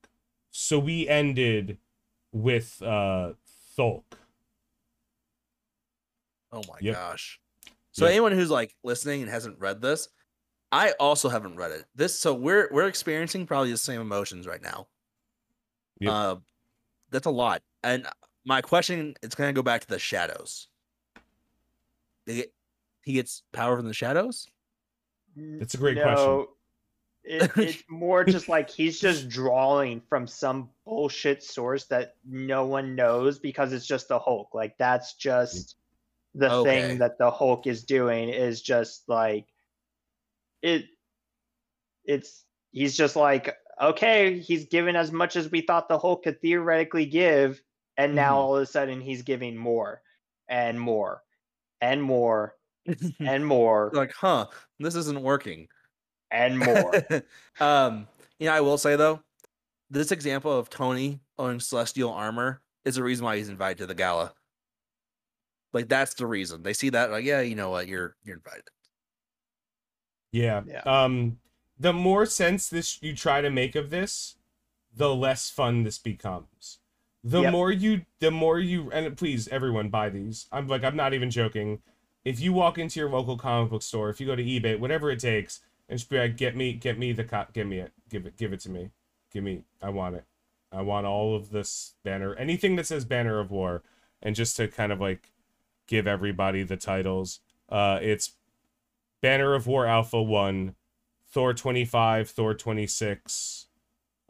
So we ended with uh, Thulk. Oh my Yep. gosh. So Yep. anyone who's like listening and hasn't read this, I also haven't read it. This so we're we're experiencing probably the same emotions right now. Yep. Uh, that's a lot. And my question it's gonna go back to the shadows. They get, he gets power from the shadows? That's a great question. It, it's more just like he's just drawing from some bullshit source that no one knows because it's just the Hulk. Like that's just the Okay. thing that the Hulk is doing is just like it. It's he's just like okay, he's given as much as we thought the Hulk could theoretically give, and now Mhm. all of a sudden he's giving more and more and more and more like, huh, this isn't working. And more. um, you know, I will say though, this example of Tony owning celestial armor is the reason why he's invited to the gala. Like that's the reason. They see that, like, yeah, you know what, you're you're invited. Yeah. Yeah. Um the more sense this you try to make of this, the less fun this becomes. The Yep. more you the more you and please everyone buy these. I'm like I'm not even joking. If you walk into your local comic book store, if you go to eBay, whatever it takes, and just be like, get me get me the co- give me it. Give it give it to me. Give me I want it. I want all of this banner anything that says banner of war and just to kind of like give everybody the titles. Uh it's Banner of War Alpha 1, Thor 25, Thor 26,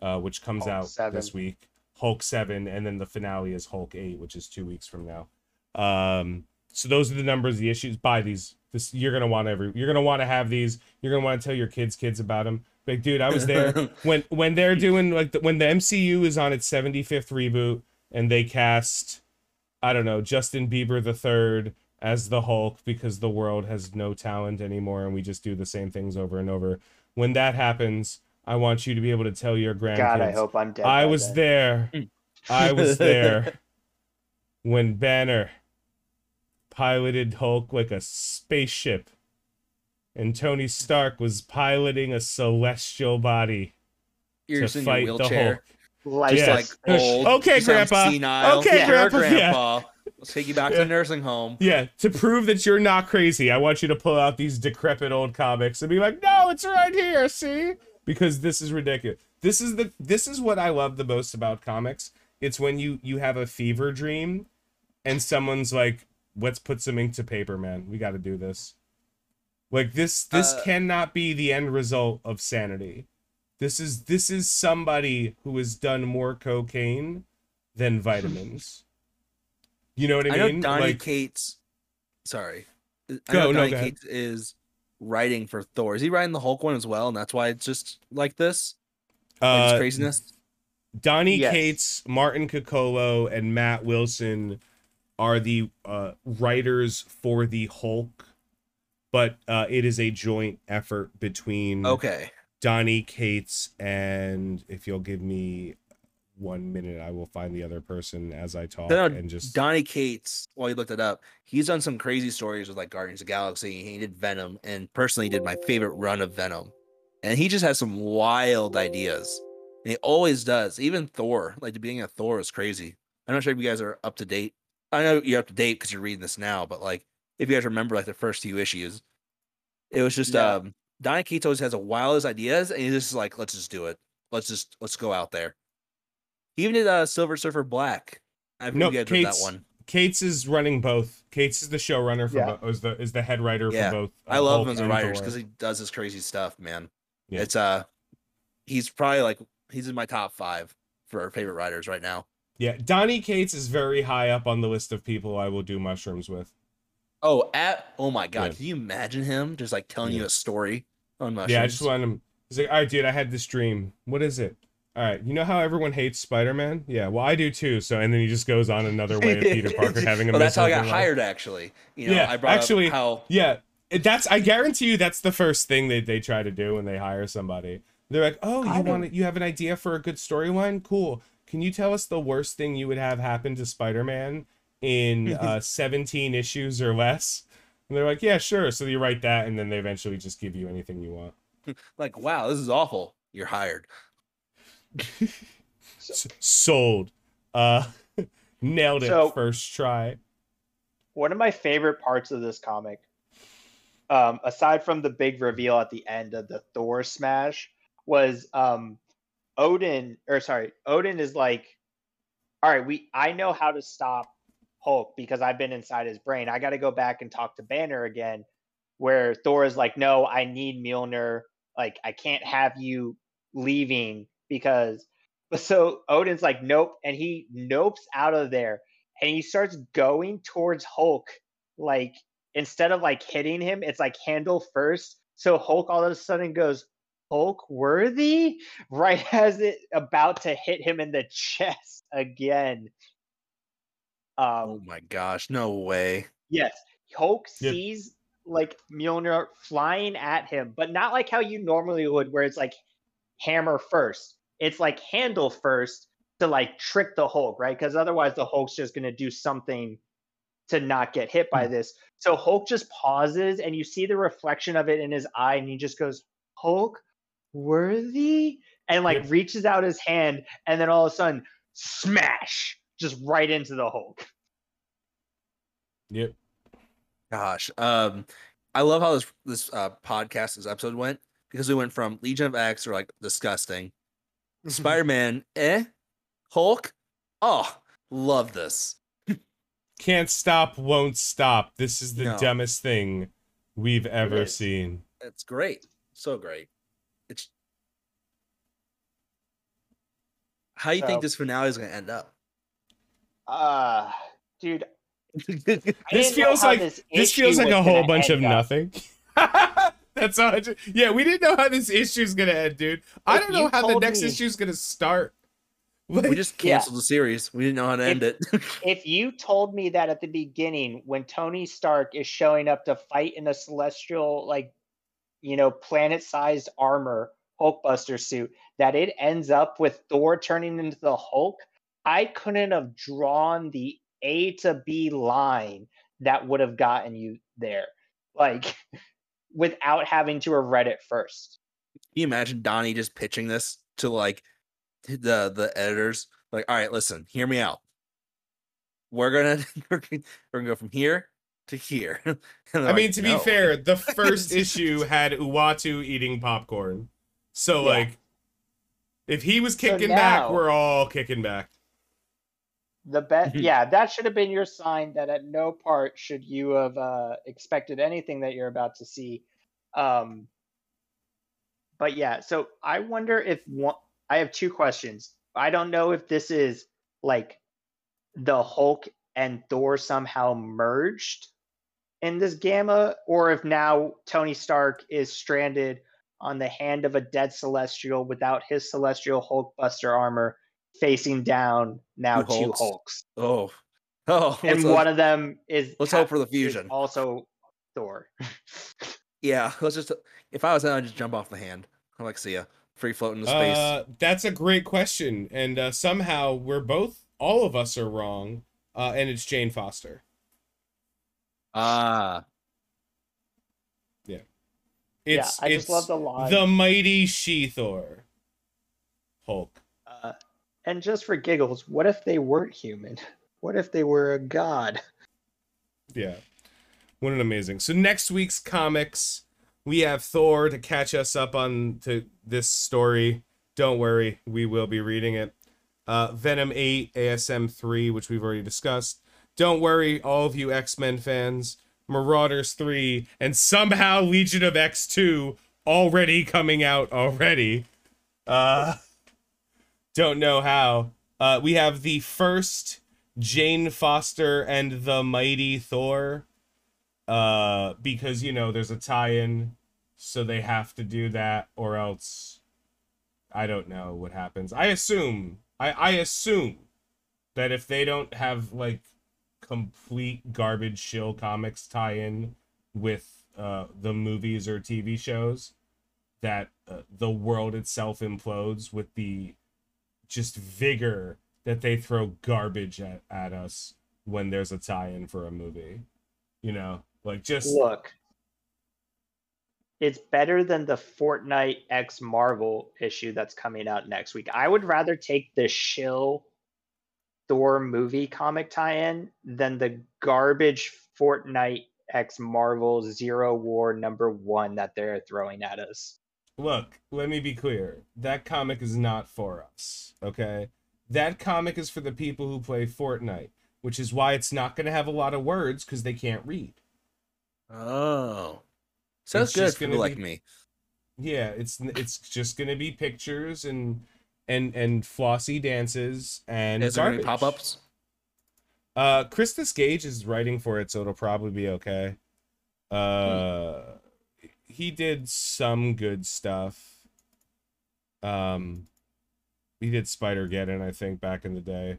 uh, which comes Hulk out 7. this week, Hulk 7, and then the finale is Hulk 8, which is two weeks from now. Um, so those are the numbers, the issues. Buy these. This you're gonna want every. You're gonna want to have these. You're gonna want to tell your kids kids about them. Like, dude, I was there when when they're doing like the, when the MCU is on its 75th reboot and they cast, I don't know, Justin Bieber the third as the Hulk because the world has no talent anymore and we just do the same things over and over. When that happens, I want you to be able to tell your grandkids. God, I hope I'm dead. I was then. there. I was there when Banner piloted Hulk like a spaceship and Tony Stark was piloting a celestial body You're to in your fight the wheelchair. Hulk. Like Just Yes. like old. Okay, you Grandpa. senile. Okay, Yeah. Sure, Grandpa, yeah. Let's take you back to the nursing home. Yeah, to prove that you're not crazy, I want you to pull out these decrepit old comics and be like, "No, it's right here, see?" Because this is ridiculous. This is the this is what I love the most about comics. It's when you you have a fever dream and someone's like, "Let's put some ink to paper, man. We got to do this." Like this this Uh, cannot be the end result of sanity. This is this is somebody who has done more cocaine than vitamins. You know what I I know mean? Donny like, Cates. Sorry. I Go, know no, Donny go. Cates is writing for Thor. Is he writing the Hulk one as well, and that's why it's just like this? Like this Uh, craziness. Donny Yes. Cates, Martin Coccolo, and Matt Wilson are the uh, writers for the Hulk, but uh, it is a joint effort between Okay. Donny Cates and if you'll give me one minute, I will find the other person as I talk No, and just Donny Cates, while you looked it up, he's done some crazy stories with like Guardians of the Galaxy. He did Venom, and personally did my favorite run of Venom. And he just has some wild ideas. And he always does. Even Thor, like the beginning of Thor is crazy. I'm not sure if you guys are up to date. I know you're up to date because you're reading this now, but like if you guys remember like the first few issues, it was just Yeah. um Donny Cates has the wildest ideas, and he's just like, let's just do it. Let's just let's go out there. He even did uh Silver Surfer Black. I've no, you guys read that one. Cates is running both. Cates is the showrunner for Yeah. both. Is the is the head writer Yeah. for both. uh, I love Hulk him as a writer because he does this crazy stuff, man. Yeah. It's uh he's probably like he's in my top five for our favorite writers right now. Yeah, Donny Cates is very high up on the list of people I will do mushrooms with. Oh, at oh my god, Yeah. can you imagine him just like telling Yeah. you a story on mushrooms? Yeah, I just want him. He's like, all right, dude, I had this dream. What is it? All right, you know how everyone hates Spider Man? Yeah, well, I do too. So, and then he just goes on another way of Peter Parker having a well, that's how I got life. hired actually. You know, Yeah, I brought actually- up how Yeah, that's. I guarantee you, that's the first thing that they try to do when they hire somebody. They're like, "Oh, you want to, you have an idea for a good storyline? Cool. Can you tell us the worst thing you would have happen to Spider Man in uh, 17 issues or less?" And they're like, "Yeah, sure." So you write that, and then they eventually just give you anything you want. like, wow, this is awful. You're hired. S- sold. Uh, nailed it So- first try. one of my favorite parts of this comic, um, aside from the big reveal at the end of the Thor smash, was um, Odin. Or sorry, Odin is like, all right, we I know how to stop Hulk because I've been inside his brain. I got to go back and talk to Banner again. Where Thor is like, no, I need Mjolnir. Like, I can't have you leaving because. So Odin's like, nope, and he nopes out of there and he starts going towards Hulk. Like instead of like hitting him, it's like handle first. So Hulk all of a sudden goes, Hulk worthy, right as it about to hit him in the chest again. Oh Um, my gosh, no way. yes, Hulk Yep. sees like Mjolnir flying at him, but not like how you normally would, where it's like hammer first. It's like handle first to like trick the Hulk, right? Because otherwise the Hulk's just gonna do something to not get hit by this. So Hulk just pauses and you see the reflection of it in his eye, and he just goes, Hulk worthy? And like Yep. reaches out his hand, and then all of a sudden, smash, just right into the Hulk. Yep. Gosh, um, I love how this this uh, podcast, this episode went because we went from Legion of X or like disgusting, Spider Man, eh, Hulk, oh, love this. Can't stop, won't stop. This is the No. dumbest thing we've ever is. seen. It's great, so great. How do you So- think this finale is going to end up? Uh dude, This feels like this this feels like a whole bunch of up. nothing. That's all. I ju- yeah, we didn't know how this issue is gonna end, dude. I If don't know how the next issue is gonna start. we Like, just Yeah. canceled the series. We didn't know how to end it. If you told me that at the beginning, when Tony Stark is showing up to fight in a celestial, like, you know, planet sized armor, Hulkbuster suit, that it ends up with Thor turning into the Hulk, I couldn't have drawn the A to B line that would have gotten you there. Like, without having to have read it first. Can you imagine Donny just pitching this to like the the editors? Like, all right, listen, hear me out. We're gonna we're gonna go from here to here. I like, mean, to be fair, the first issue had Uatu eating popcorn, so Yeah. like, if he was So kicking back, we're all kicking back. The bet, Mhm. yeah, that should have been your sign that at no part should you have uh, expected anything that you're about to see. Um, but yeah, so I wonder if one, I have two questions. I don't know if this is like the Hulk and Thor somehow merged, in this gamma, or if now Tony Stark is stranded on the hand of a dead Celestial without his Celestial Hulkbuster armor, facing down now Two two Hulks. Hulks, Oh, oh. and one uh, of them is let's hope for the fusion. Also, Thor. Yeah, let's just. If I was him, I'd just jump off the hand. I'm like, see ya, free floating into space. Uh, that's a great question, and uh, somehow we're both, all of us are wrong, uh, and it's Jane Foster. Ah, It's yeah, I just love the line. the mighty She Thor, Hulk. Uh, and just for giggles, what if they weren't human? What if they were a god? Yeah. What an amazing. So next week's comics, we have Thor to catch us up on to this story. Don't worry, we will be reading it. Uh, Venom 8, ASM 3, which we've already discussed. Don't worry, all of you X-Men fans. Marauders 3, and somehow Legion of X2 already coming out already. Uh don't know how. Uh we have the first Jane Foster and the Mighty Thor. Uh, because you know there's a tie-in, so they have to do that, or else I don't know what happens. I assume I I assume that if they don't have like complete garbage shill comics tie-in with uh the movies or TV shows, that uh, the world itself implodes with the just vigor that they throw garbage at, at us when there's a tie-in for a movie you know like just Look, it's better than the Fortnite X Marvel issue that's coming out next week. I would rather take the shill Thor movie comic tie-in than the garbage Fortnite X Marvel Zero War number one that they're throwing at us. look let me be clear that comic is not for us okay that comic is for the people who play fortnite which is why it's not going to have a lot of words because they can't read oh, sounds It's good just for people gonna like be- me. yeah it's it's just going to be pictures and and and flossy dances and Is there any pop-ups? Uh, Christos Gage is writing for it, so it'll probably be okay. Uh, he did some good stuff. Um, he did Spider Geddon, I think, back in the day.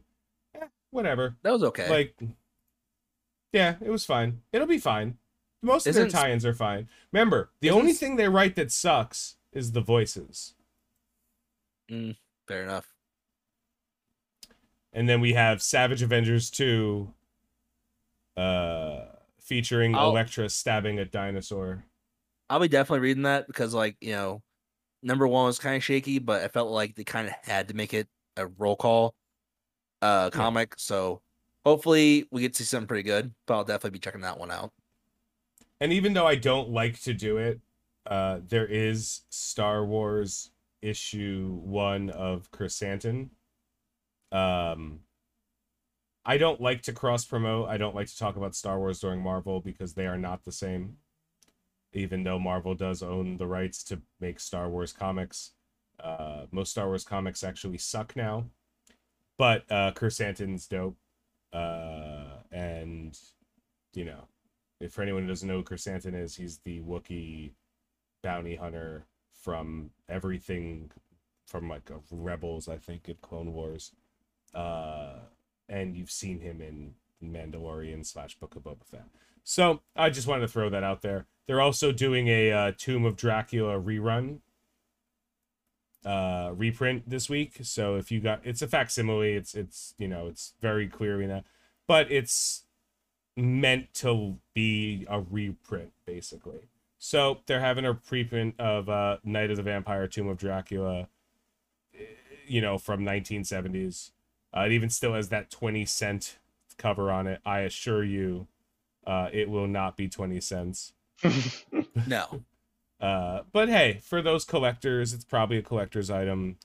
Eh, whatever. That was okay. Like, yeah, it was fine. It'll be fine. Most of their Isn't- tie-ins are fine. Remember, the Isn't only thing they write that sucks is the voices. Fair enough. And then we have Savage Avengers 2 uh featuring I'll- Elektra stabbing a dinosaur. I'll be definitely reading that because, like, you know, number one was kind of shaky, but I felt like they kind of had to make it a roll call uh comic. So hopefully we get to see something pretty good. But I'll definitely be checking that one out. And even though I don't like to do it, uh there is Star Wars issue 1 of Chrysanthemum. Um I don't like to cross promote. I don't like to talk about Star Wars during Marvel because they are not the same. Even though Marvel does own the rights to make Star Wars comics, uh, most Star Wars comics actually suck now. But uh, Chrysanthemum's dope, uh, and you know, if for anyone who doesn't know who Chrysanthemum is, he's the Wookiee bounty hunter from everything from like Rebels, I think, in Clone Wars. Uh, and you've seen him in Mandalorian slash Book of Boba Fett. So I just wanted to throw that out there. They're also doing a uh, Tomb of Dracula rerun, uh, reprint this week. So if you got, it's a facsimile. It's it's you know it's very clear in that, but it's meant to be a reprint basically. So they're having a preprint of uh, Night of the Vampire, Tomb of Dracula, eh, you know, from 1970s. Uh, it even still has that 20 cent cover on it. I assure you, uh, it will not be 20 cents. No. Uh, but hey, for those collectors, it's probably a collector's item.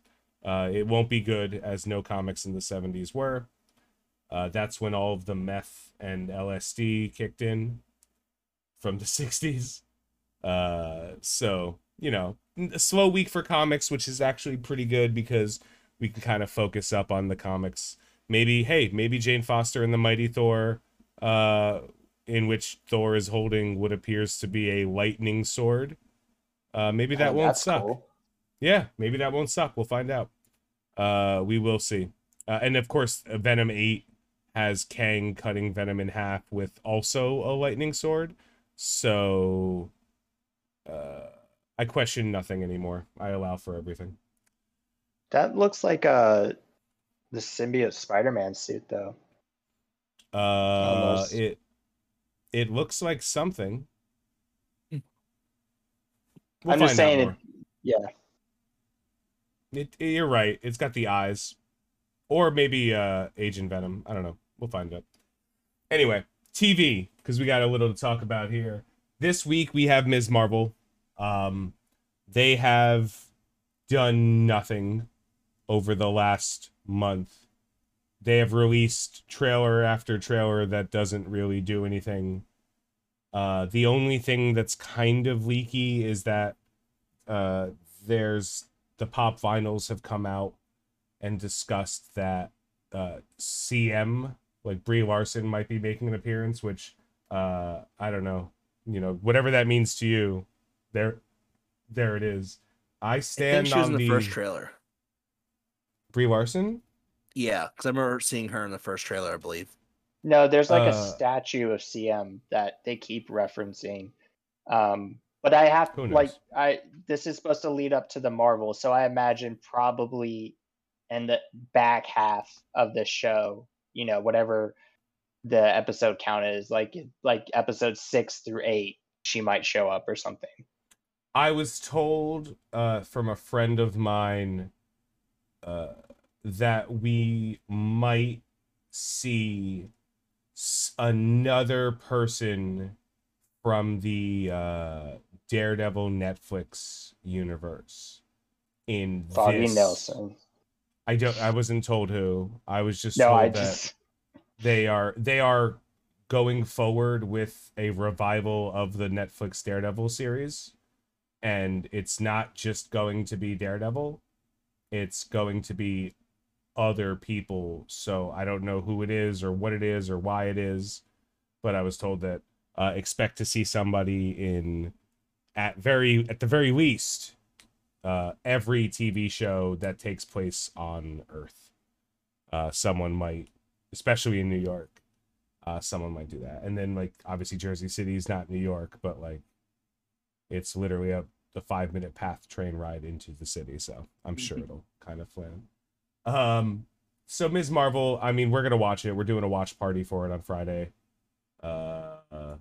Uh, it won't be good as no comics in the 70s were. Uh, that's when all of the meth and LSD kicked in from the 60s. Uh, so, you know, a slow week for comics, which is actually pretty good because we can kind of focus up on the comics. Maybe, hey, maybe Jane Foster and the Mighty Thor uh, in which Thor is holding what appears to be a lightning sword. Uh, maybe that Oh, won't suck. cool. Yeah, maybe that won't suck. We'll find out. Uh, we will see. Uh, and of course, uh, Venom 8 has Kang cutting Venom in half with also a lightning sword. So uh, I question nothing anymore. I allow for everything. That looks like uh the symbiote Spider-Man suit though. Uh, Almost. it it looks like something. Hmm. We'll I'm just saying it. more. Yeah, It, you're right. It's got the eyes, or maybe uh, Agent Venom. I don't know. We'll find out. Anyway, TV because we got a little to talk about here. This week we have Ms. Marvel. Um, they have done nothing over the last month. They have released trailer after trailer that doesn't really do anything. Uh, the only thing that's kind of leaky is that uh, there's the pop vinyls have come out and discussed that uh, CM, like Brie Larson, might be making an appearance, which uh, I don't know, you know, whatever that means to you. There, there it is. I I stand think she was on in the the first trailer. Brie Larson. Yeah, because I remember seeing her in the first trailer, I believe. no, there's like a Uh, statue of CM that they keep referencing. Um, but I have like? I this is supposed to lead up to the Marvel, so I imagine probably in the back half of the show, you know, whatever the episode count is, like like episode six through eight, she might show up or something. I was told uh, from a friend of mine uh, that we might see another person from the uh, Daredevil Netflix universe in Foggy this. Nelson. I don't. I wasn't told who. I was just No, told I that just they are they are going forward with a revival of the Netflix Daredevil series. And it's not just going to be Daredevil it's going to be other people. So I don't know who it is or what it is or why it is but I was told that uh, expect to see somebody in at very at the very least uh, every TV show that takes place on Earth. Uh, someone might especially in New York. Uh, someone might do that, and then like obviously Jersey City is not New York, but like it's literally a the five minute path train ride into the city, so I'm sure it'll kind of land. Um, so Ms. Marvel, I mean, we're gonna watch it. We're doing a watch party for it on Friday. Uh, uh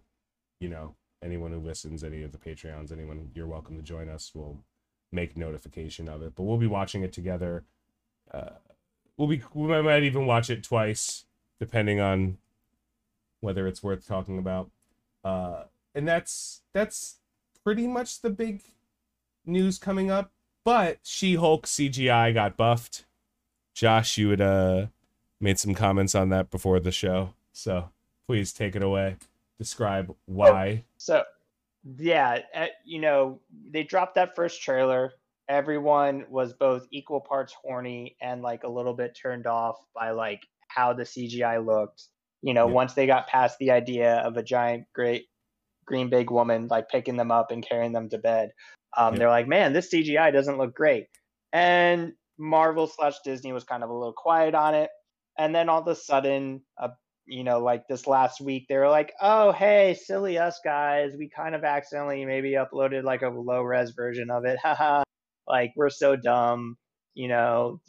you know, anyone who listens, any of the Patreons, anyone, you're welcome to join us. We'll make notification of it, but we'll be watching it together. Uh, we'll be we might- even watch it twice depending on whether it's worth talking about. Uh and that's that's pretty much the big news coming up but she-hulk cgi got buffed. Josh you had uh made some comments on that before the show so please take it away. Describe why. So, yeah, you know, they dropped that first trailer. Everyone was both equal parts horny and like a little bit turned off by like how the CGI looked. You know, Yeah. once they got past the idea of a giant, great green big woman like picking them up and carrying them to bed, um, Yeah. they're like, man, this CGI doesn't look great. And Marvel slash Disney was kind of a little quiet on it. And then all of a sudden, a you know, like this last week, they were like, oh, hey, silly us guys. We kind of accidentally maybe uploaded like a low res version of it. Haha. Like, we're so dumb. You know,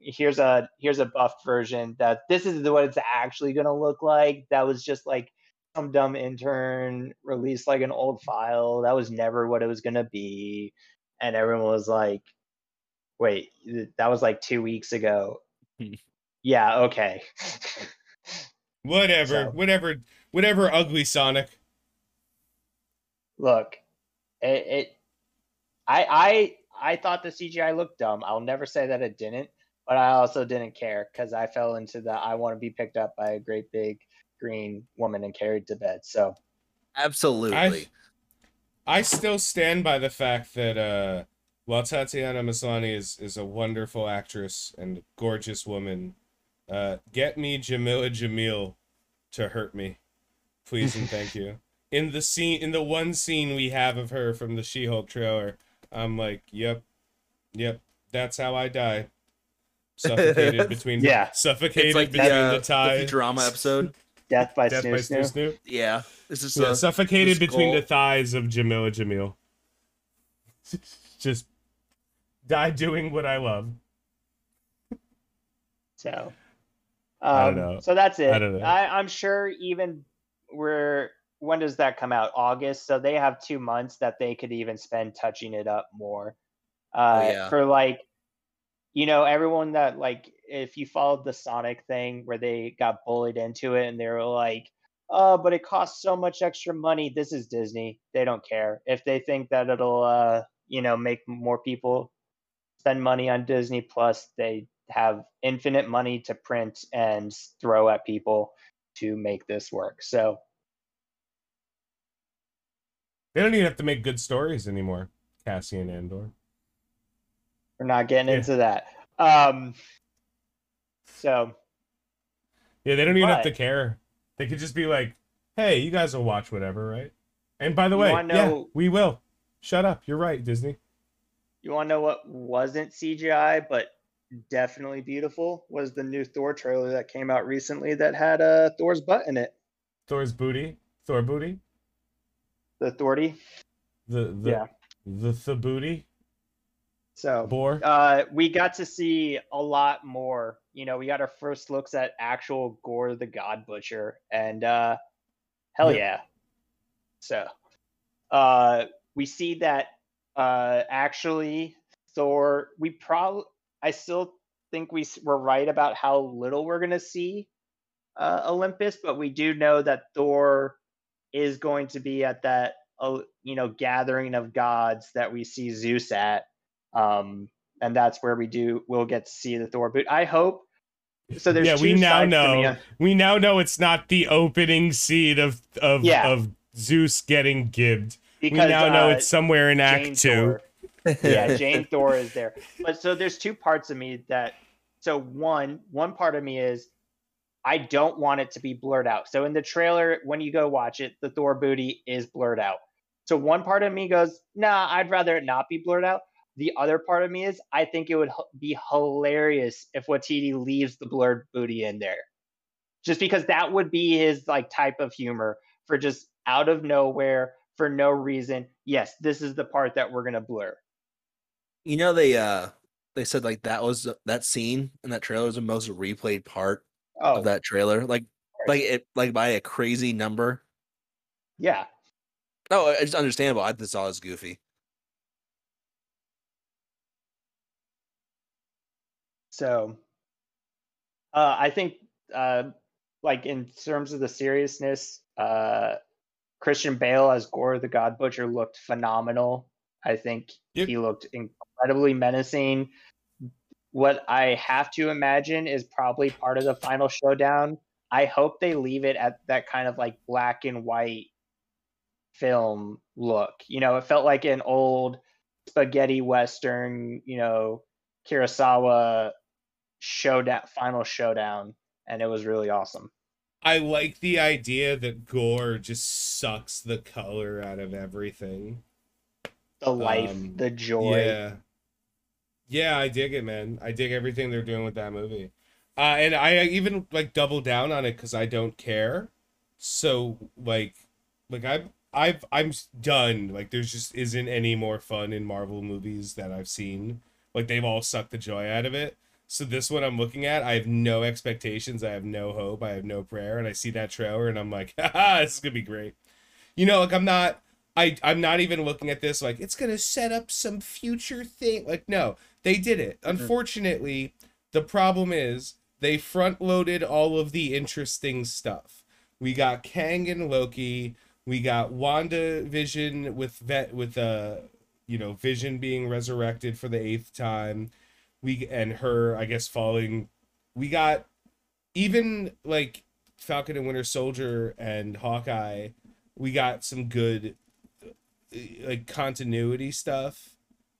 here's a here's a buffed version that this is what it's actually gonna look like. That was just like some dumb intern released like an old file. That was never what it was gonna be. And everyone was like, wait, that was like two weeks ago. Hmm. yeah, okay. whatever So- whatever whatever ugly sonic look it, it i i i thought the cgi looked dumb i'll never say that it didn't but i also didn't care because i fell into the i want to be picked up by a great big green woman and carried to bed so Absolutely. I, I still stand by the fact that uh, while Tatiana Maslany is, is a wonderful actress and a gorgeous woman, uh, get me Jameela Jamil to hurt me. Please and thank you. In the scene, in the one scene we have of her from the She-Hulk trailer, I'm like, yep, yep, that's how I die. Suffocated between Yeah. suffocated It's like the, between uh, the the ties. Futurama episode. Death by Death Snoo by Snoo. Snoo Snoo. Yeah, this is Yeah, uh, suffocated the between the thighs of Jameela Jamil. Just die doing what I love. So, I don't um, know. so that's it. I don't know. I, I'm sure even we're when does that come out? August. So they have two months that they could even spend touching it up more. Uh, Oh, yeah. For like, you know, everyone that like, if you followed the Sonic thing where they got bullied into it and they were like, oh, but it costs so much extra money. This is Disney. They don't care. If they think that it'll, uh, you know, make more people spend money on Disney Plus, they have infinite money to print and throw at people to make this work. So They don't even have to make good stories anymore. Cassian Andor. we're not getting Yeah. into that. Um, so Yeah, they don't even have to care. They could just be like, "Hey, you guys will watch whatever, right?" And by the way, wanna yeah, we will. Shut up. You're right, Disney. you want to know what wasn't CGI but definitely beautiful was the new Thor trailer that came out recently that had uh, Thor's butt in it. Thor's booty. Thor booty. The Thordy. The the Yeah. the booty. So Boar. uh, we got to see a lot more. You know, we got our first looks at actual Gorr the God Butcher, and uh, hell Yeah. yeah! So uh, we see that uh, actually Thor. We probably, I still think we were right about how little we're gonna see uh, Olympus, but we do know that Thor is going to be at that, uh, you know, gathering of gods that we see Zeus at um, and that's where we do we'll get to see the Thor boot. I hope. So there's yeah, we now sides to know. We now know it's not the opening scene of of Yeah. of Zeus getting gibbed. because we now know uh, it's somewhere in Act Jane Two. Yeah, Jane Thor is there. But so there's two parts of me that so one one part of me is I don't want it to be blurred out. So in the trailer, when you go watch it, the Thor booty is blurred out. So one part of me goes, nah, I'd rather it not be blurred out. The other part of me is I think it would be hilarious if Waititi leaves the blurred booty in there. Just because that would be his like type of humor for just out of nowhere for no reason. Yes, this is the part that we're gonna blur. You know they uh they said like that was that scene in that trailer was the most replayed part Oh, of that trailer. Like like it like by a crazy number. yeah. No, it's understandable. I just saw it as goofy. So, uh, I think, uh, like in terms of the seriousness, uh, Christian Bale as Gorr the God Butcher looked phenomenal. I think Yep. he looked incredibly menacing. What I have to imagine is probably part of the final showdown. I hope they leave it at that kind of like black and white film look. You know, it felt like an old spaghetti western, you know, Kurosawa showdown final showdown and it was really awesome. I like the idea that Gorr just sucks the color out of everything. The life, Um, the joy. Yeah. Yeah, I dig it, man. I dig everything they're doing with that movie. Uh, and I even like double down on it because I don't care. So like, like I've I've I'm done. Like, there's just isn't any more fun in Marvel movies that I've seen. Like they've all sucked the joy out of it. So this one I'm looking at, I have no expectations. I have no hope. I have no prayer. And I see that trailer, and I'm like, haha, this is gonna be great. You know, like I'm not. I I'm not even looking at this like it's gonna set up some future thing. Like no, they did it. Unfortunately, the problem is they front loaded all of the interesting stuff. We got Kang and Loki. We got Wanda Vision with vet with uh you know Vision being resurrected for the eighth time. We and her I guess falling. We got even like Falcon and Winter Soldier and Hawkeye. We got some good uh, like continuity stuff,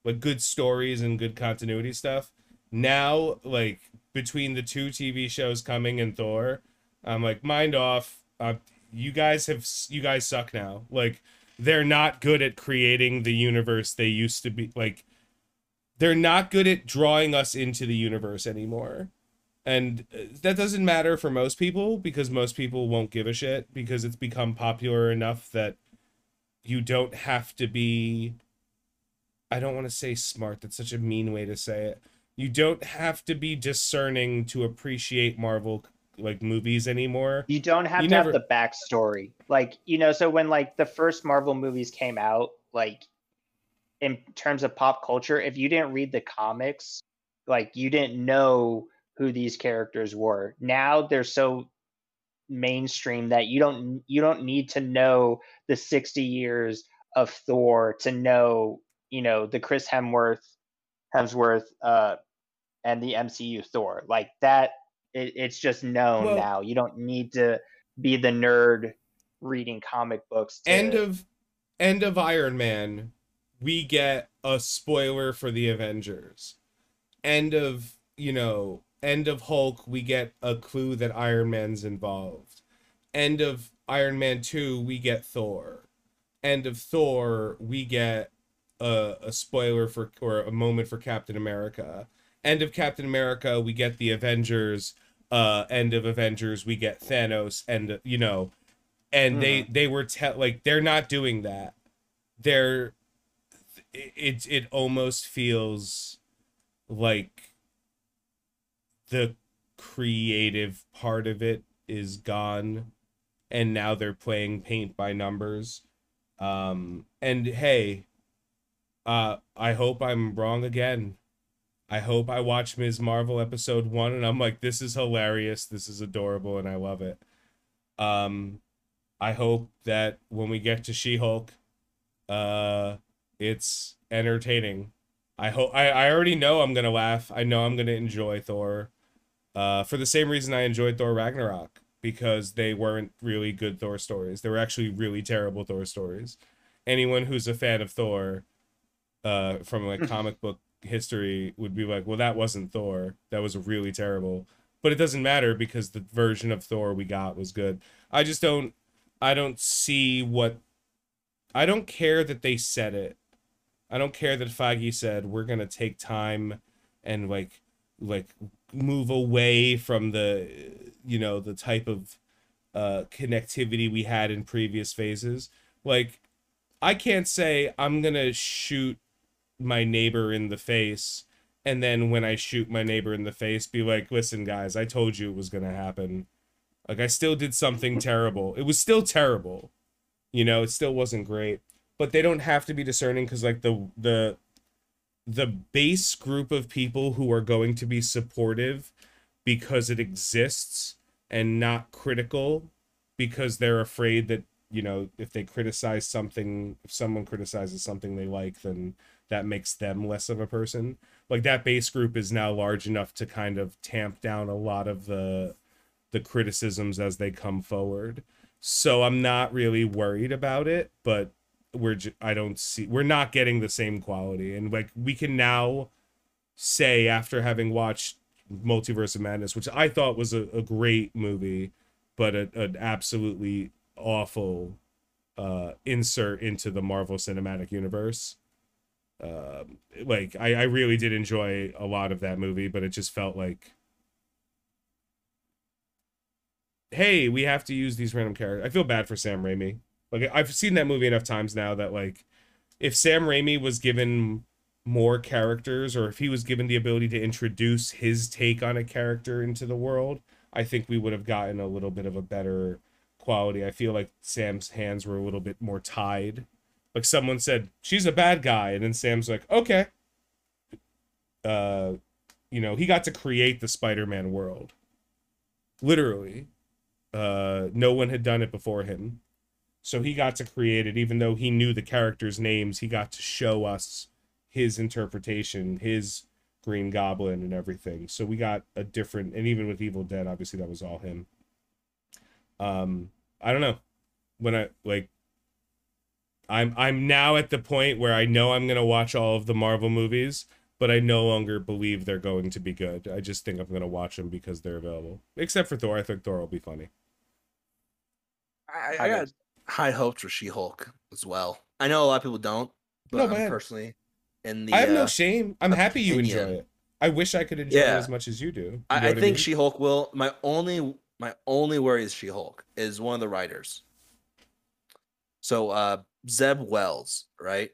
like good stories and good continuity stuff. Now, like between the two TV shows coming and Thor, I'm like mind off. Uh, you guys have you guys suck now. Like they're not good at creating the universe they used to be like they're not good at drawing us into the universe anymore. And uh, that doesn't matter for most people because most people won't give a shit because it's become popular enough that you don't have to be I don't want to say smart. That's such a mean way to say it. You don't have to be discerning to appreciate Marvel like movies anymore. You don't have You to never- have the backstory. Like, you know, so when like the first Marvel movies came out, like in terms of pop culture, if you didn't read the comics, like you didn't know who these characters were. Now they're so mainstream that you don't you don't need to know the 60 years of Thor to know, you know, the Chris Hemsworth Hemsworth uh and the MCU Thor. Like that it, it's just known Well- now. You don't need to be the nerd reading comic books. To, end of end of Iron Man, we get a spoiler for the Avengers. End of, you know, end of Hulk, we get a clue that Iron Man's involved. End of Iron Man 2, we get Thor. End of Thor, we get a, a spoiler for or a moment for Captain America. End of Captain America, we get the Avengers. Uh, end of Avengers, we get Thanos, and you know, and they they were te- like they're not doing that. They're it it almost feels like the creative part of it is gone and now they're playing paint by numbers um and hey uh i hope i'm wrong again. I hope i watch ms. Marvel episode 1 and i'm like this is hilarious. This is adorable and i love it. Um i hope that when we get to she-hulk uh it's entertaining. I hope I, I already know i'm gonna laugh. I know i'm gonna enjoy thor uh for the same reason i enjoyed thor ragnarok because they weren't really good thor stories. They were actually really terrible thor stories. Anyone who's a fan of thor uh from like comic book history would be like well that wasn't thor. That was really terrible. But it doesn't matter because the version of thor we got was good. I just don't i don't see what i don't care that they said it. I don't care that Feige said we're gonna take time and like like move away from the you know the type of uh connectivity we had in previous phases. Like i can't say i'm gonna shoot my neighbor in the face and then when i shoot my neighbor in the face be like listen guys i told you it was gonna happen. Like i still did something terrible. It was still terrible you know it still wasn't great. But they don't have to be discerning because like the the the base group of people who are going to be supportive because it exists and not critical because they're afraid that you know if they criticize something if someone criticizes something they like then that makes them less of a person. Like that base group is now large enough to kind of tamp down a lot of the the criticisms as they come forward. So i'm not really worried about it but we're i don't see we're not getting the same quality. And like we can now say after having watched multiverse of madness which i thought was a, a great movie but a, an absolutely awful uh insert into the marvel cinematic universe um like I, I really did enjoy a lot of that movie but it just felt like hey we have to use these random characters i feel bad for sam raimi. Like i've seen that movie enough times now that like if sam raimi was given more characters or if he was given the ability to introduce his take on a character into the world i think we would have gotten a little bit of a better quality. I feel like sam's hands were a little bit more tied like someone said she's a bad guy. And then sam's like okay. Uh you know he got to create the spider-man world. Literally. Uh no one had done it before him. So he got to create it. Even though he knew the characters names he got to show us his interpretation his green goblin and everything. So we got a different and even with evil dead obviously that was all him. Um i don't know. When i like i'm i'm now at the point where i know i'm going to watch all of the marvel movies but i no longer believe they're going to be good i just think i'm going to watch them because they're available except for thor i think thor will be funny I, I I got high hopes for She-Hulk as well. I know a lot of people don't, but No, I'm personally in the. I have no uh, shame. I'm happy you enjoy it. I wish I could enjoy Yeah. it as much as you do. You know I, I what think mean? She-Hulk will. My only my only worry is She-Hulk is one of the writers. So uh Zeb Wells, right?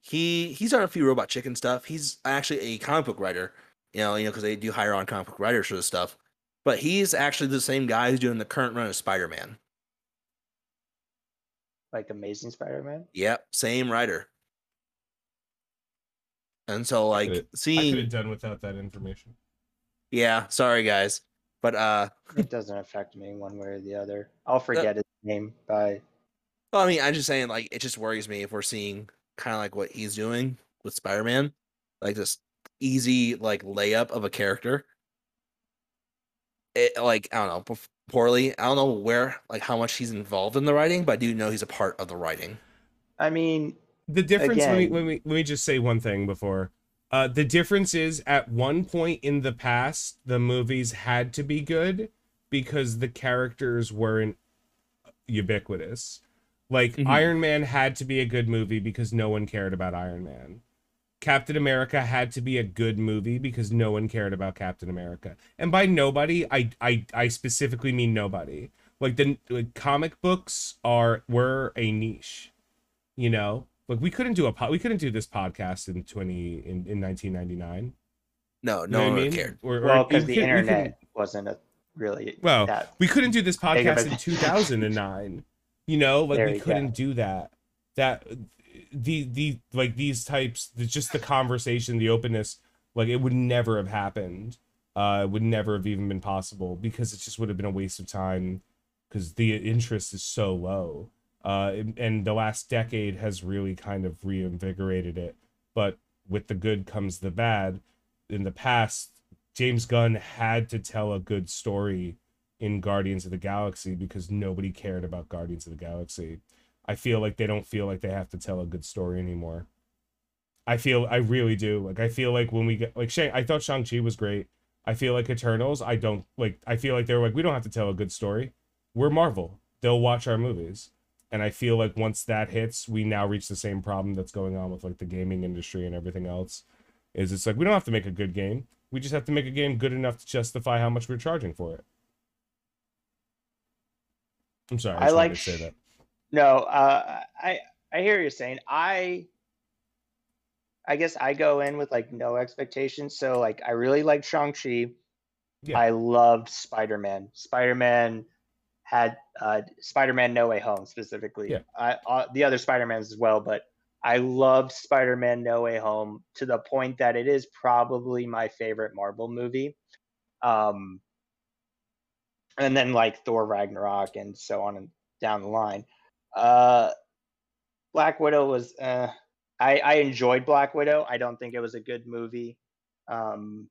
He he's done a few Robot Chicken stuff. He's actually a comic book writer. You know, you know, because they do hire on comic book writers for this stuff. But he's actually the same guy who's doing the current run of Spider-Man. Like Amazing Spider-Man. Yep, same writer. And so like could've- I could seeing have done without that information. yeah, sorry guys. But uh It doesn't affect me one way or the other. I'll forget his name by Well, I mean, I'm just saying, like, it just worries me if we're seeing kind of like what he's doing with Spider-Man, like this easy like layup of a character. It like I don't know, poorly. I don't know where like how much he's involved in the writing, but I do know he's a part of the writing. I mean, The difference. Let me, Again- let me let me just say one thing before. Uh, the difference is at one point in the past, the movies had to be good because the characters weren't ubiquitous. Like Mhm. Iron Man had to be a good movie because no one cared about Iron Man. Captain America had to be a good movie because no one cared about Captain America. And by nobody, I I I specifically mean nobody. Like the like, comic books are were a niche. You know? Like we couldn't do a pod, we couldn't do this podcast in 20 in, in 1999. No, You no know one I mean? cared. Or, or well, we because the could- we couldn't- internet wasn't a really Well, that. we couldn't do this podcast in 2009 you know like There we couldn't do that. That the the like these types the, just the conversation the openness like it would never have happened. Uh it would never have even been possible because it just would have been a waste of time because the interest is so low. Uh and the last decade has really kind of reinvigorated it. But with the good comes the bad. In the past James Gunn had to tell a good story in Guardians of the Galaxy because nobody cared about Guardians of the Galaxy. I feel like they don't feel like they have to tell a good story anymore. I feel I really do. Like I feel like when we get like Shang I thought Shang-Chi was great. I feel like Eternals, I don't like I feel like they're like we don't have to tell a good story. We're Marvel. They'll watch our movies. And I feel like once that hits, we now reach the same problem that's going on with like the gaming industry and everything else. Is it's like we don't have to make a good game. We just have to make a game good enough to justify how much we're charging for it. I'm sorry. I, I like to say that. No, uh, I I hear you saying. I I guess I go in with like no expectations. So like I really like Shang Chi. Yeah. I loved Spider Man. Spider Man had uh, Spider Man No Way Home specifically. Yeah. I uh, the other Spider Mans as well, but I loved Spider Man No Way Home to the point that it is probably my favorite Marvel movie. Um, and then like Thor Ragnarok and so on and down the line. Uh, Black Widow was. Uh, I I enjoyed Black Widow. I don't think it was a good movie. Um,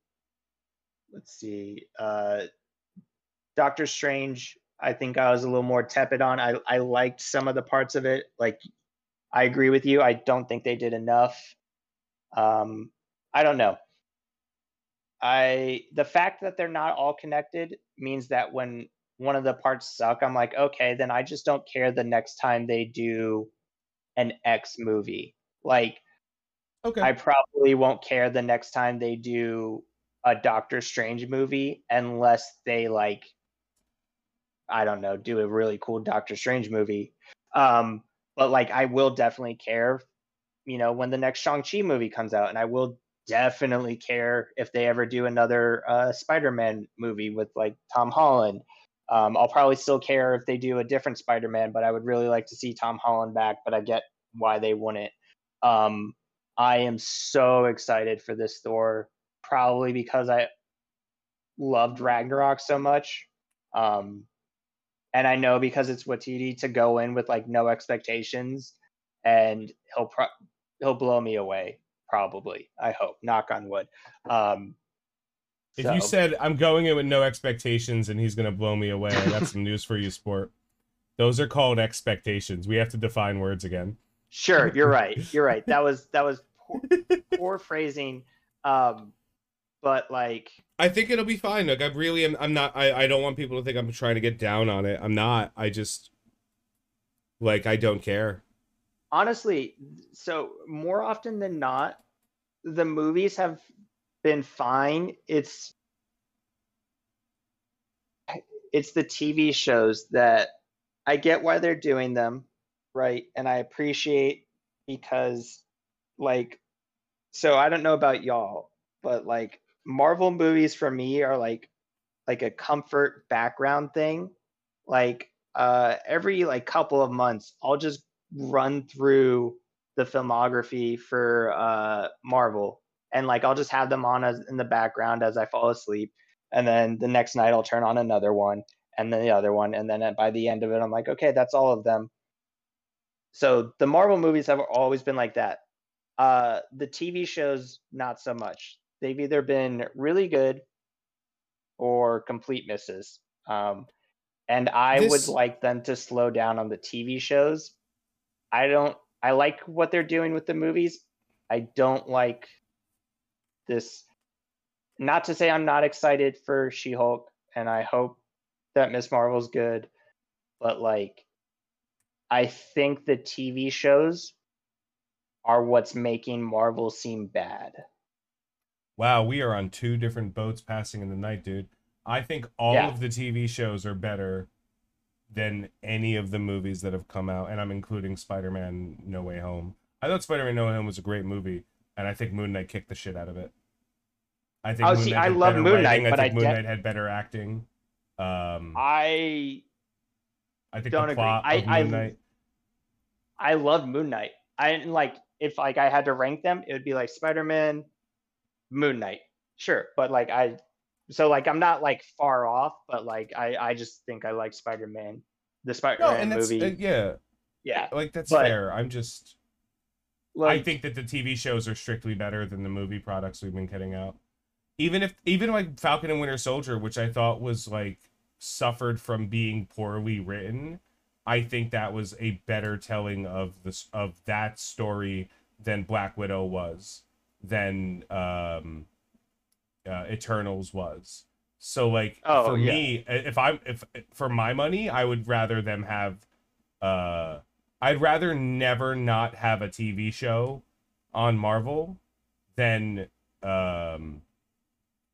let's see. Uh, Doctor Strange. I think I was a little more tepid on. I I liked some of the parts of it. Like, I agree with you. I don't think they did enough. Um, I don't know. I the fact that they're not all connected means that when one of the parts suck, I'm like, okay, then I just don't care the next time they do an X movie. Like, Okay. I probably won't care the next time they do a Doctor Strange movie unless they like I don't know, do a really cool Doctor Strange movie. Um, but like I will definitely care, you know, when the next Shang-Chi movie comes out, and I will definitely care if they ever do another uh Spider-Man movie with like Tom Holland. Um, I'll probably still care if they do a different Spider-Man, but I would really like to see Tom Holland back, but I get why they wouldn't. Um, I am so excited for this Thor, probably because I loved Ragnarok so much. Um, and I know because it's Waititi to go in with like no expectations, and he'll pro- he'll blow me away. Probably, I hope. Knock on wood. Um, if you said I'm going in with no expectations and he's gonna blow me away, I got some news for you, sport. Those are called expectations. We have to define words again. Sure, you're right. You're right. That was that was poor, poor phrasing. Um, but like, I think it'll be fine. Like I really am. I'm not. I. I don't want people to think I'm trying to get down on it. I'm not. I just. Like I don't care. honestly, so more often than not, the movies have been fine. It's it's the TV shows that I get why they're doing them, right? And I appreciate because like so I don't know about y'all, but like Marvel movies for me are like like a comfort background thing. Like uh every like couple of months I'll just run through the filmography for uh Marvel and like I'll just have them on as in the background as I fall asleep and then the next night I'll turn on another one and then the other one and then at- by the end of it I'm like okay that's all of them. So the Marvel movies have always been like that. Uh the TV shows not so much. They've either been really good or complete misses. Um and I This- would like them to slow down on the TV shows. I don't I like what they're doing with the movies. I don't like this not to say I'm not excited for She-Hulk and I hope that Miss Marvel's good, but like I think the TV shows are what's making Marvel seem bad. Wow, we are on two different boats passing in the night, dude. I think all Yeah. of the TV shows are better than any of the movies that have come out, and I'm including Spider-Man: No Way Home. I thought Spider-Man: No Way Home was a great movie, and I think Moon Knight kicked the shit out of it. I think Oh, Moon see, Knight I love Moon Knight, writing. but I I think Moon de- Knight had better acting. Um, I I think don't agree. I- Moon I- Knight. I love Moon Knight. I like if like I had to rank them, it would be like Spider-Man, Moon Knight. Sure, but like I so like I'm not like far off, but like I I just think I like Spider-Man. The Spider-Man and that's movie. uh, yeah, yeah. like that's But- fair. I'm just. Like, I think that the TV shows are strictly better than the movie products we've been getting out. Even if even like Falcon and Winter Soldier, which I thought was like suffered from being poorly written, I think that was a better telling of this of that story than Black Widow was, than um uh, Eternals was. So like Oh, for yeah. me, if I'm if for my money, I would rather them have uh I'd rather never not have a TV show on Marvel than um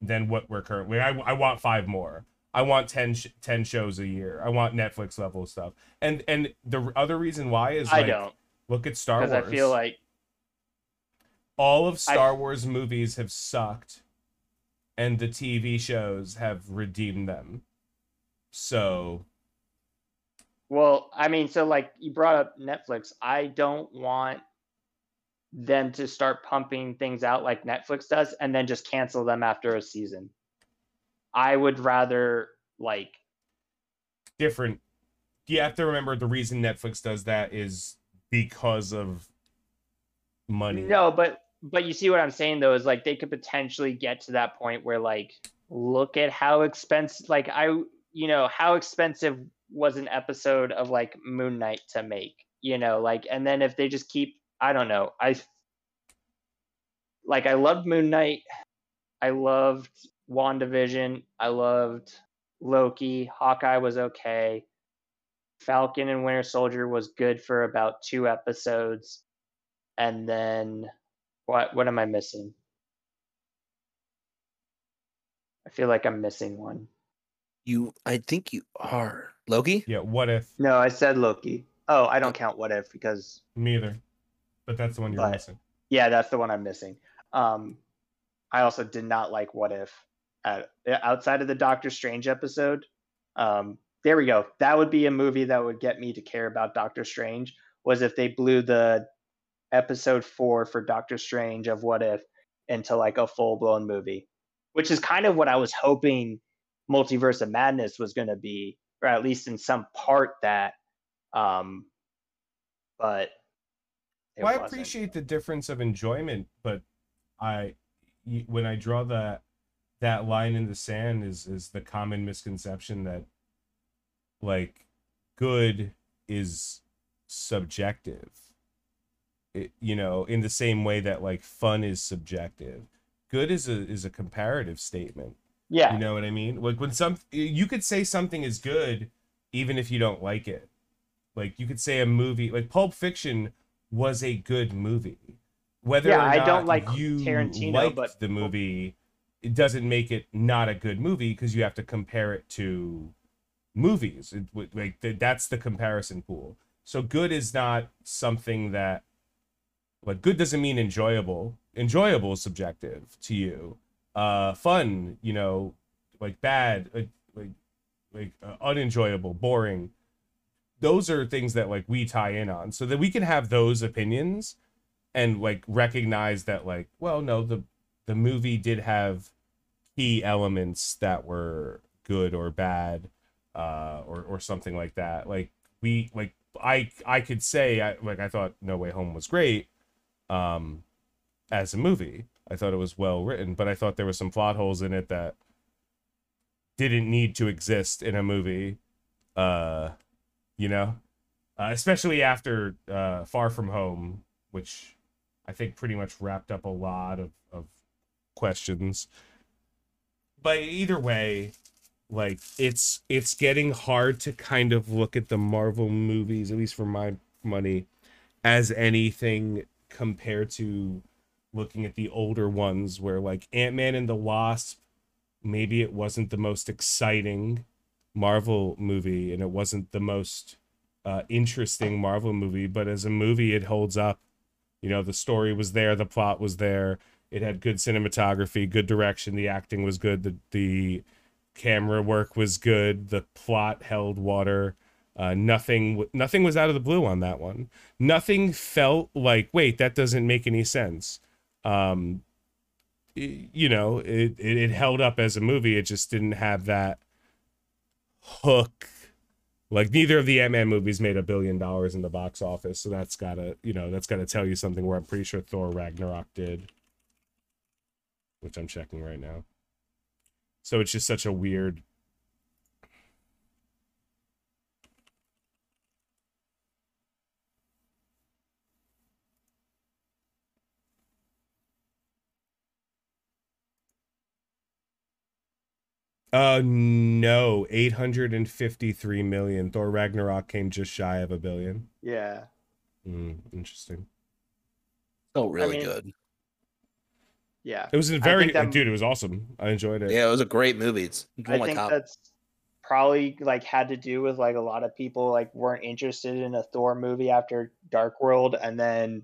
than what we're currently. I, I want five more. I want 10, sh- 10 shows a year. I want Netflix level stuff. And and the other reason why is I like don't look at Star Wars. I feel like all of I- Star Wars movies have sucked, and the TV shows have redeemed them. So Well, I mean, so like you brought up Netflix. I don't want them to start pumping things out like Netflix does and then just cancel them after a season. I would rather like different. You have to remember the reason Netflix does that is because of money. no, but but you see what I'm saying though is like they could potentially get to that point where like look at how expensive like I you know how expensive was an episode of like Moon Knight to make, you know, like and then if they just keep I don't know. I like I loved Moon Knight. I loved WandaVision. I loved Loki. Hawkeye was okay. Falcon and Winter Soldier was good for about two episodes. And then what what am I missing? I feel like I'm missing one. You, I think you are Loki. Yeah, what if? No, I said Loki. Oh, I don't count what if because Me either. But that's the one you're But- missing. yeah, that's the one I'm missing. Um, I also did not like What If at, outside of the Doctor Strange episode. Um, there we go. That would be a movie that would get me to care about Doctor Strange. Was if they blew the episode four for Doctor Strange of What If into like a full blown movie, which is kind of what I was hoping Multiverse of Madness was going to be, or at least in some part that. Um, but Well, I appreciate the difference of enjoyment, but I when I draw that that line in the sand, is is the common misconception that like good is subjective. It, you know, in the same way that like fun is subjective. Good is a is a comparative statement. Yeah. You know what I mean? Like when some you could say something is good even if you don't like it. like you could say a movie like Pulp Fiction was a good movie. Whether Yeah, or I don't like you Tarantino, liked but- the movie, it doesn't make it not a good movie because you have to compare it to movies. It, like that's the comparison pool. So good is not something that like good doesn't mean enjoyable. Enjoyable is subjective to you. Uh, fun, you know, like bad, like like like uh, unenjoyable, boring. Those are things that like we tie in on, so that we can have those opinions and like recognize that like, well, no, the the movie did have key elements that were good or bad, uh, or or something like that. Like we like I I could say I like I thought No Way Home was great, um, as a movie. I thought it was well written, but I thought there were some plot holes in it that didn't need to exist in a movie. Uh, you know, uh, especially after uh, Far From Home, which I think pretty much wrapped up a lot of of questions. But either way, like it's it's getting hard to kind of look at the Marvel movies, at least for my money, as anything compared to looking at the older ones where like Ant-Man and the Wasp maybe it wasn't the most exciting Marvel movie and it wasn't the most uh, interesting Marvel movie, but as a movie it holds up. You know, the story was there, the plot was there, it had good cinematography, good direction, the acting was good, the the camera work was good, the plot held water. Uh, nothing, nothing was out of the blue on that one. Nothing felt like, wait, that doesn't make any sense. Um, y- you know, it, it it held up as a movie. It just didn't have that hook. Like neither of the Ant Man movies made a billion dollars in the box office, so that's gotta, you know, that's gotta tell you something. Where I'm pretty sure Thor Ragnarok did, which I'm checking right now. So it's just such a weird Uh no, 853 million. Thor Ragnarok came just shy of a billion. Yeah. Mm, interesting. Oh, really mean, good. Yeah. It was a very think that- dude, it was awesome. I enjoyed it. Yeah, it was a great movie. It's I think top. that's probably like had to do with like a lot of people like weren't interested in a Thor movie after Dark World, and then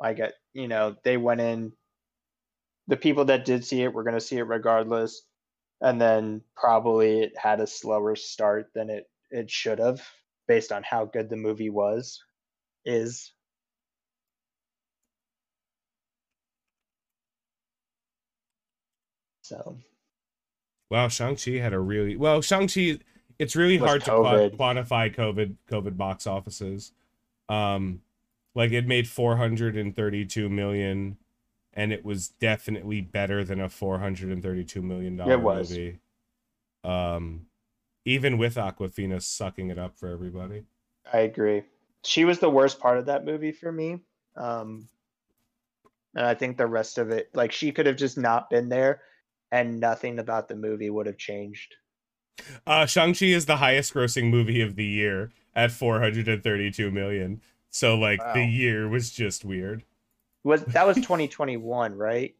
like uh, you know they went in. The people that did see it were going to see it regardless, and then probably it had a slower start than it it should have based on how good the movie was is. So Wow, Shang-Chi had a really well, Shang-Chi it's really hard to quantify COVID COVID box offices. Um like it made 432 million and it was definitely better than a 432 million dollar It was. movie. Um even with Awkwafina sucking it up for everybody. I agree. She was the worst part of that movie for me. Um, and I think the rest of it, like she could have just not been there and nothing about the movie would have changed. Uh Shang-Chi is the highest grossing movie of the year at 432 million. So like the year was just weird. Was that was 2021, right?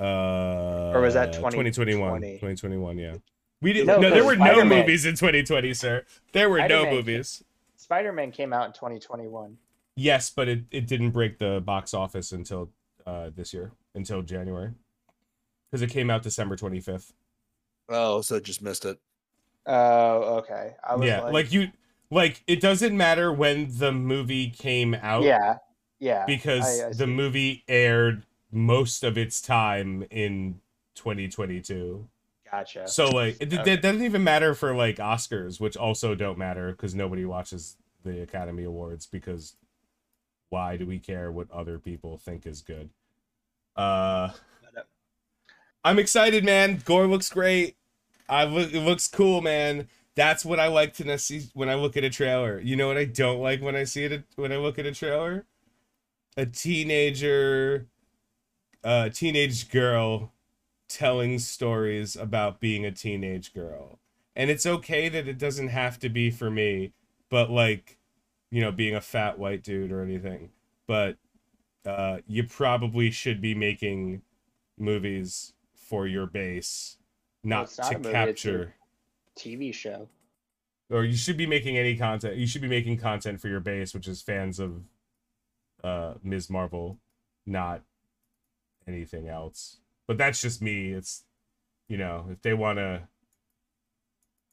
Uh Or was that 2021? 2020? 2021, yeah. We didn't No, no, there were no Spider-Man- movies in 2020, sir. There were no Spider-Man movies. Spider-Man came out in 2021. Yes, but it, it didn't break the box office until uh this year, until January. Cuz it came out December 25th. oh, so just missed it. Oh, okay. I was Yeah, like, like you like it doesn't matter when the movie came out yeah, yeah. because I- I the movie aired most of its time in 2022. Gotcha. So like it, Okay. it doesn't even matter for like Oscars, which also don't matter because nobody watches the Academy Awards because why do we care what other people think is good? Uh I'm excited, man. Gorr looks great. I look it looks cool, man. That's what I like to see when I look at a trailer. You know what I don't like when I see it when I look at a trailer? A teenager a teenage girl telling stories about being a teenage girl. And it's okay that it doesn't have to be for me, but like you know, being a fat white dude or anything, but uh, you probably should be making movies for your base, not it's not to capture. TV show. Or you should be making any content. You should be making content for your base, which is fans of uh, Ms. Marvel, not anything else. But that's just me. It's you know, if they want to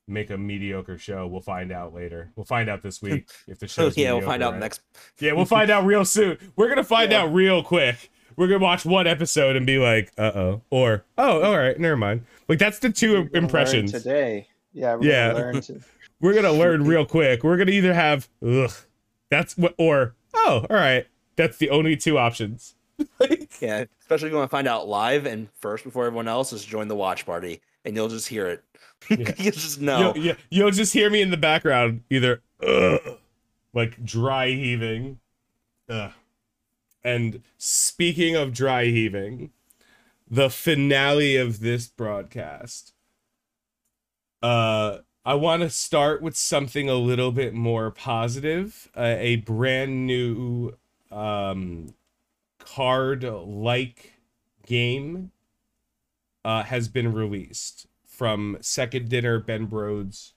make a mediocre show, we'll find out later. We'll find out this week if the show's yeah, we'll find out right? next. Yeah, we'll find out real soon. We're gonna find Yeah. out real quick. We're gonna watch one episode and be like, "Uh oh," or "Oh, all right, never mind." Like that's the 2 We're gonna learn impressions. today. Yeah, we're Yeah. gonna learn to We're gonna learn real quick. We're gonna either have, "Ugh," that's what, or "Oh, all right." That's the only two options. Yeah, especially if you want to find out live and first before everyone else, is join the watch party, and you'll just hear it. Yeah. you'll just know. You'll, you- you'll just hear me in the background, either Ugh, like dry heaving. Ugh. And speaking of dry heaving, the finale of this broadcast. Uh, I want to start with something a little bit more positive. Uh, a brand new um, card-like game uh, has been released from Second Dinner Ben Brode's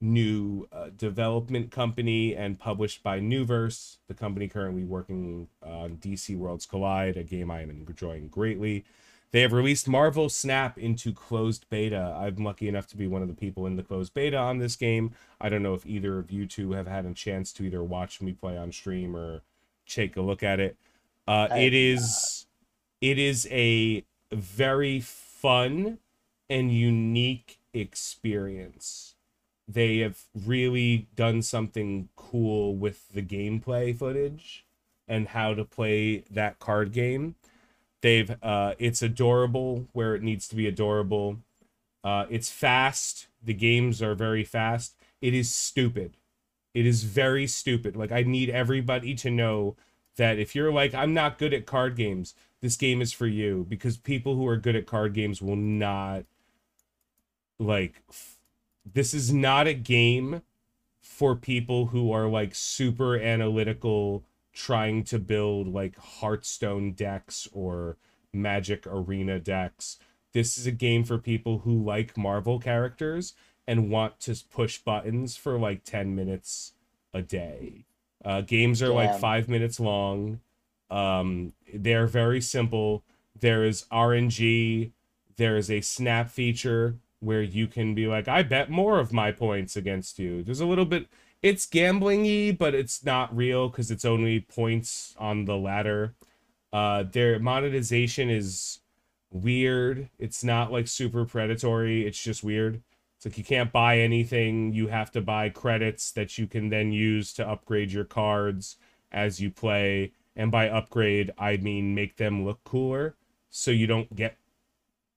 new uh, development company and published by Nuverse, the company currently working on DC Worlds Collide, a game I am enjoying greatly. They have released Marvel Snap into closed beta. I'm lucky enough to be one of the people in the closed beta on this game. I don't know if either of you two have had a chance to either watch me play on stream or take a look at it. Uh, it is it is a very fun and unique experience. They have really done something cool with the gameplay footage and how to play that card game. They've uh it's adorable where it needs to be adorable. Uh it's fast. The games are very fast. It is stupid. It is very stupid. Like I need everybody to know that if you're like I'm not good at card games, this game is for you because people who are good at card games will not like f- this is not a game for people who are like super analytical trying to build like Hearthstone decks or Magic Arena decks. This is a game for people who like Marvel characters and want to push buttons for like 10 minutes a day. Uh, games are like five minutes long. Um, they're very simple. There is RNG. There is a snap feature where you can be like, I bet more of my points against you. There's a little bit, it's gambling-y, but it's not real because it's only points on the ladder. Uh, their monetization is weird. It's not like super predatory. It's just weird. It's like you can't buy anything. You have to buy credits that you can then use to upgrade your cards as you play. And by upgrade, I mean make them look cooler. So you don't get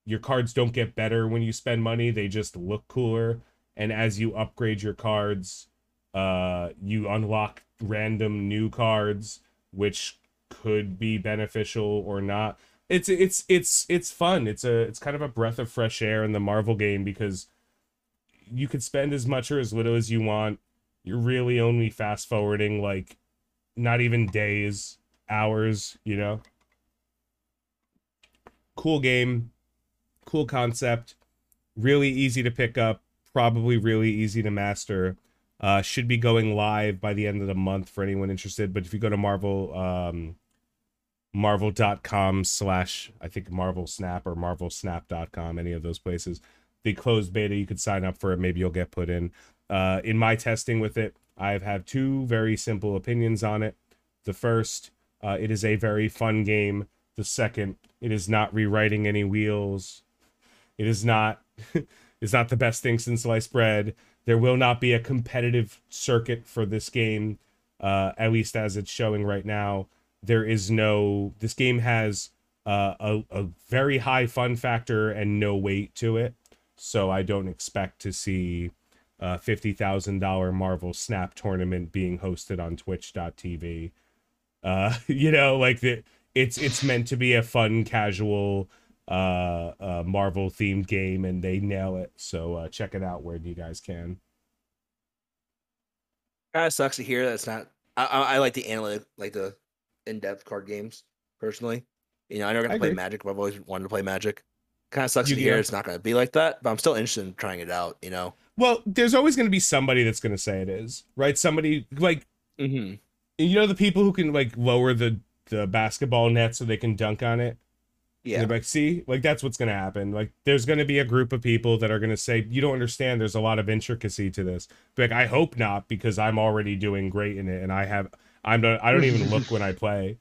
your cards don't get better when you spend money. They just look cooler. And as you upgrade your cards, uh, you unlock random new cards, which could be beneficial or not. It's it's it's it's fun. It's a it's kind of a breath of fresh air in the Marvel game because you could spend as much or as little as you want. You're really only fast forwarding like not even days, hours, you know. Cool game, cool concept, really easy to pick up, probably really easy to master. Uh, should be going live by the end of the month for anyone interested. But if you go to Marvel, um, marvel.com slash I think Marvel Snap or marvelsnap.com, any of those places, the closed beta, you could sign up for it. Maybe you'll get put in. Uh, in my testing with it, I've had two very simple opinions on it. The first, uh, it is a very fun game. The second, it is not rewriting any wheels. It is not. it's not the best thing since sliced bread. There will not be a competitive circuit for this game, uh, at least as it's showing right now. There is no. This game has uh, a a very high fun factor and no weight to it, so I don't expect to see a fifty thousand dollar Marvel Snap tournament being hosted on Twitch.tv. Uh, you know, like the it's it's meant to be a fun, casual uh, uh Marvel themed game, and they nail it. So uh, check it out where you guys can. Kind of sucks to hear that it's not I, I, I like the analytic, like the in-depth card games personally. You know, I never got I play agree. Magic, but I've always wanted to play Magic. Kind of sucks to hear it's not going to be like that, but I'm still interested in trying it out. You know. Well, there's always going to be somebody that's going to say it is, right? Somebody like Mm-hmm. you know the people who can like lower the the basketball net so they can dunk on it. Yeah. They're like, see, like that's what's gonna happen. Like, there's gonna be a group of people that are gonna say, you don't understand. There's a lot of intricacy to this. But like, I hope not, because I'm already doing great in it, and I have, I'm not, I don't even look when I play.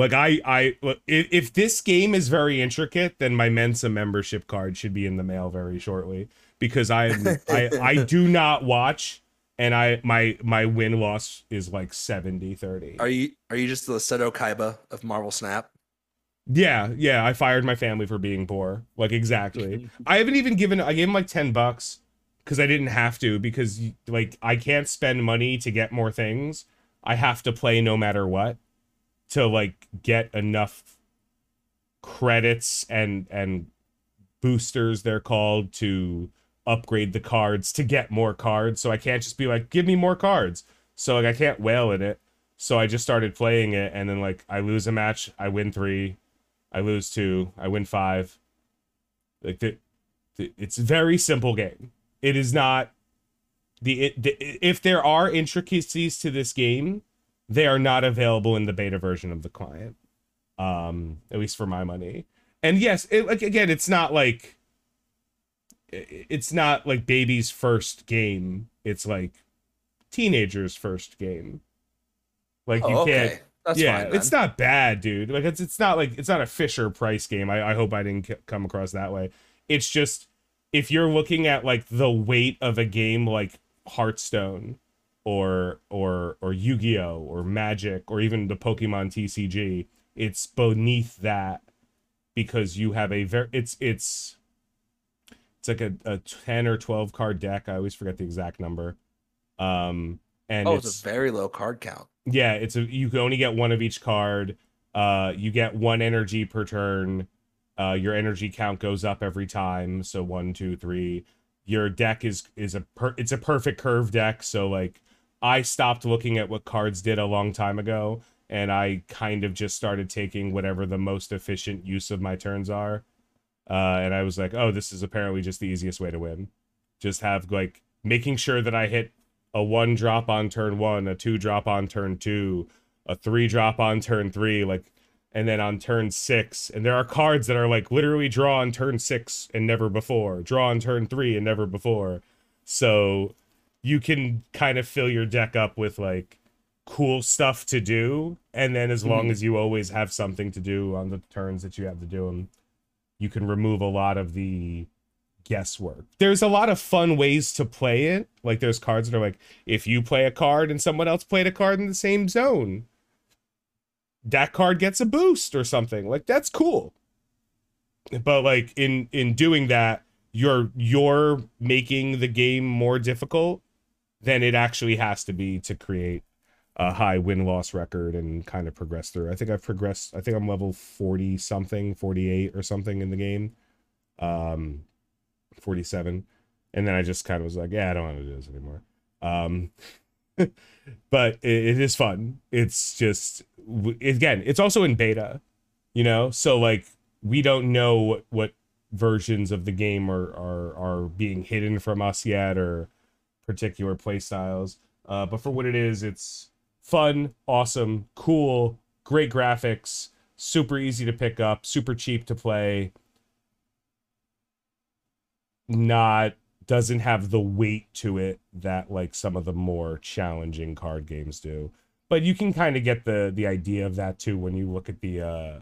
Like, I, I, if, if this game is very intricate, then my Mensa membership card should be in the mail very shortly, because I, I, I do not watch, and I, my, my win loss is like 70 30. Are you are you just the Seto Kaiba of Marvel Snap? Yeah, yeah. I fired my family for being poor. Like exactly. I haven't even given. I gave him like ten bucks because I didn't have to because like I can't spend money to get more things. I have to play no matter what to like get enough credits and and boosters they're called to upgrade the cards to get more cards. So I can't just be like, give me more cards. So like I can't whale at it. So I just started playing it and then like I lose a match, I win three, I lose two, I win five. Like the, the it's a very simple game. It is not the, it, the if there are intricacies to this game, they are not available in the beta version of the client. Um, at least for my money. And yes, it, like again, it's not like it's not like baby's first game. It's like teenager's first game. Like you Oh, can't. That's yeah, fine. it's not bad, dude. Like it's it's not like it's not a Fisher Price game. I, I hope I didn't c- come across that way. It's just if you're looking at like the weight of a game like Hearthstone or or or Yu-Gi-Oh or Magic or even the Pokemon TCG, it's beneath that because you have a very it's it's it's like a, a 10 or 12 card deck. I always forget the exact number. Um and oh, it's, it's a very low card count. yeah, it's a you can only get one of each card. Uh you get one energy per turn. Uh your energy count goes up every time. So one, two, three. Your deck is is a per it's a perfect curve deck. So like I stopped looking at what cards did a long time ago and I kind of just started taking whatever the most efficient use of my turns are. Uh and I was like, oh, this is apparently just the easiest way to win. Just have like making sure that I hit a one drop on turn one, a two drop on turn two, a three drop on turn three, like, and then on turn six. And there are cards that are like literally draw on turn six and never before, draw on turn three and never before. So you can kind of fill your deck up with like cool stuff to do. And then as long Mhm. as you always have something to do on the turns that you have to do them, you can remove a lot of the guesswork. There's a lot of fun ways to play it. Like there's cards that are like if you play a card and someone else played a card in the same zone, that card gets a boost or something. Like that's cool. But like in in doing that, you're you're making the game more difficult than it actually has to be to create a high win loss record and kind of progress through. I think I've progressed. I think I'm level 40 something, 48 or something in the game. Um 47 and then i just kind of was like yeah i don't want to do this anymore um but it, it is fun it's just again it's also in beta you know so like we don't know what, what versions of the game are, are are being hidden from us yet or particular play styles uh but for what it is it's fun awesome cool great graphics super easy to pick up super cheap to play not doesn't have the weight to it that like some of the more challenging card games do. But you can kind of get the the idea of that too when you look at the uh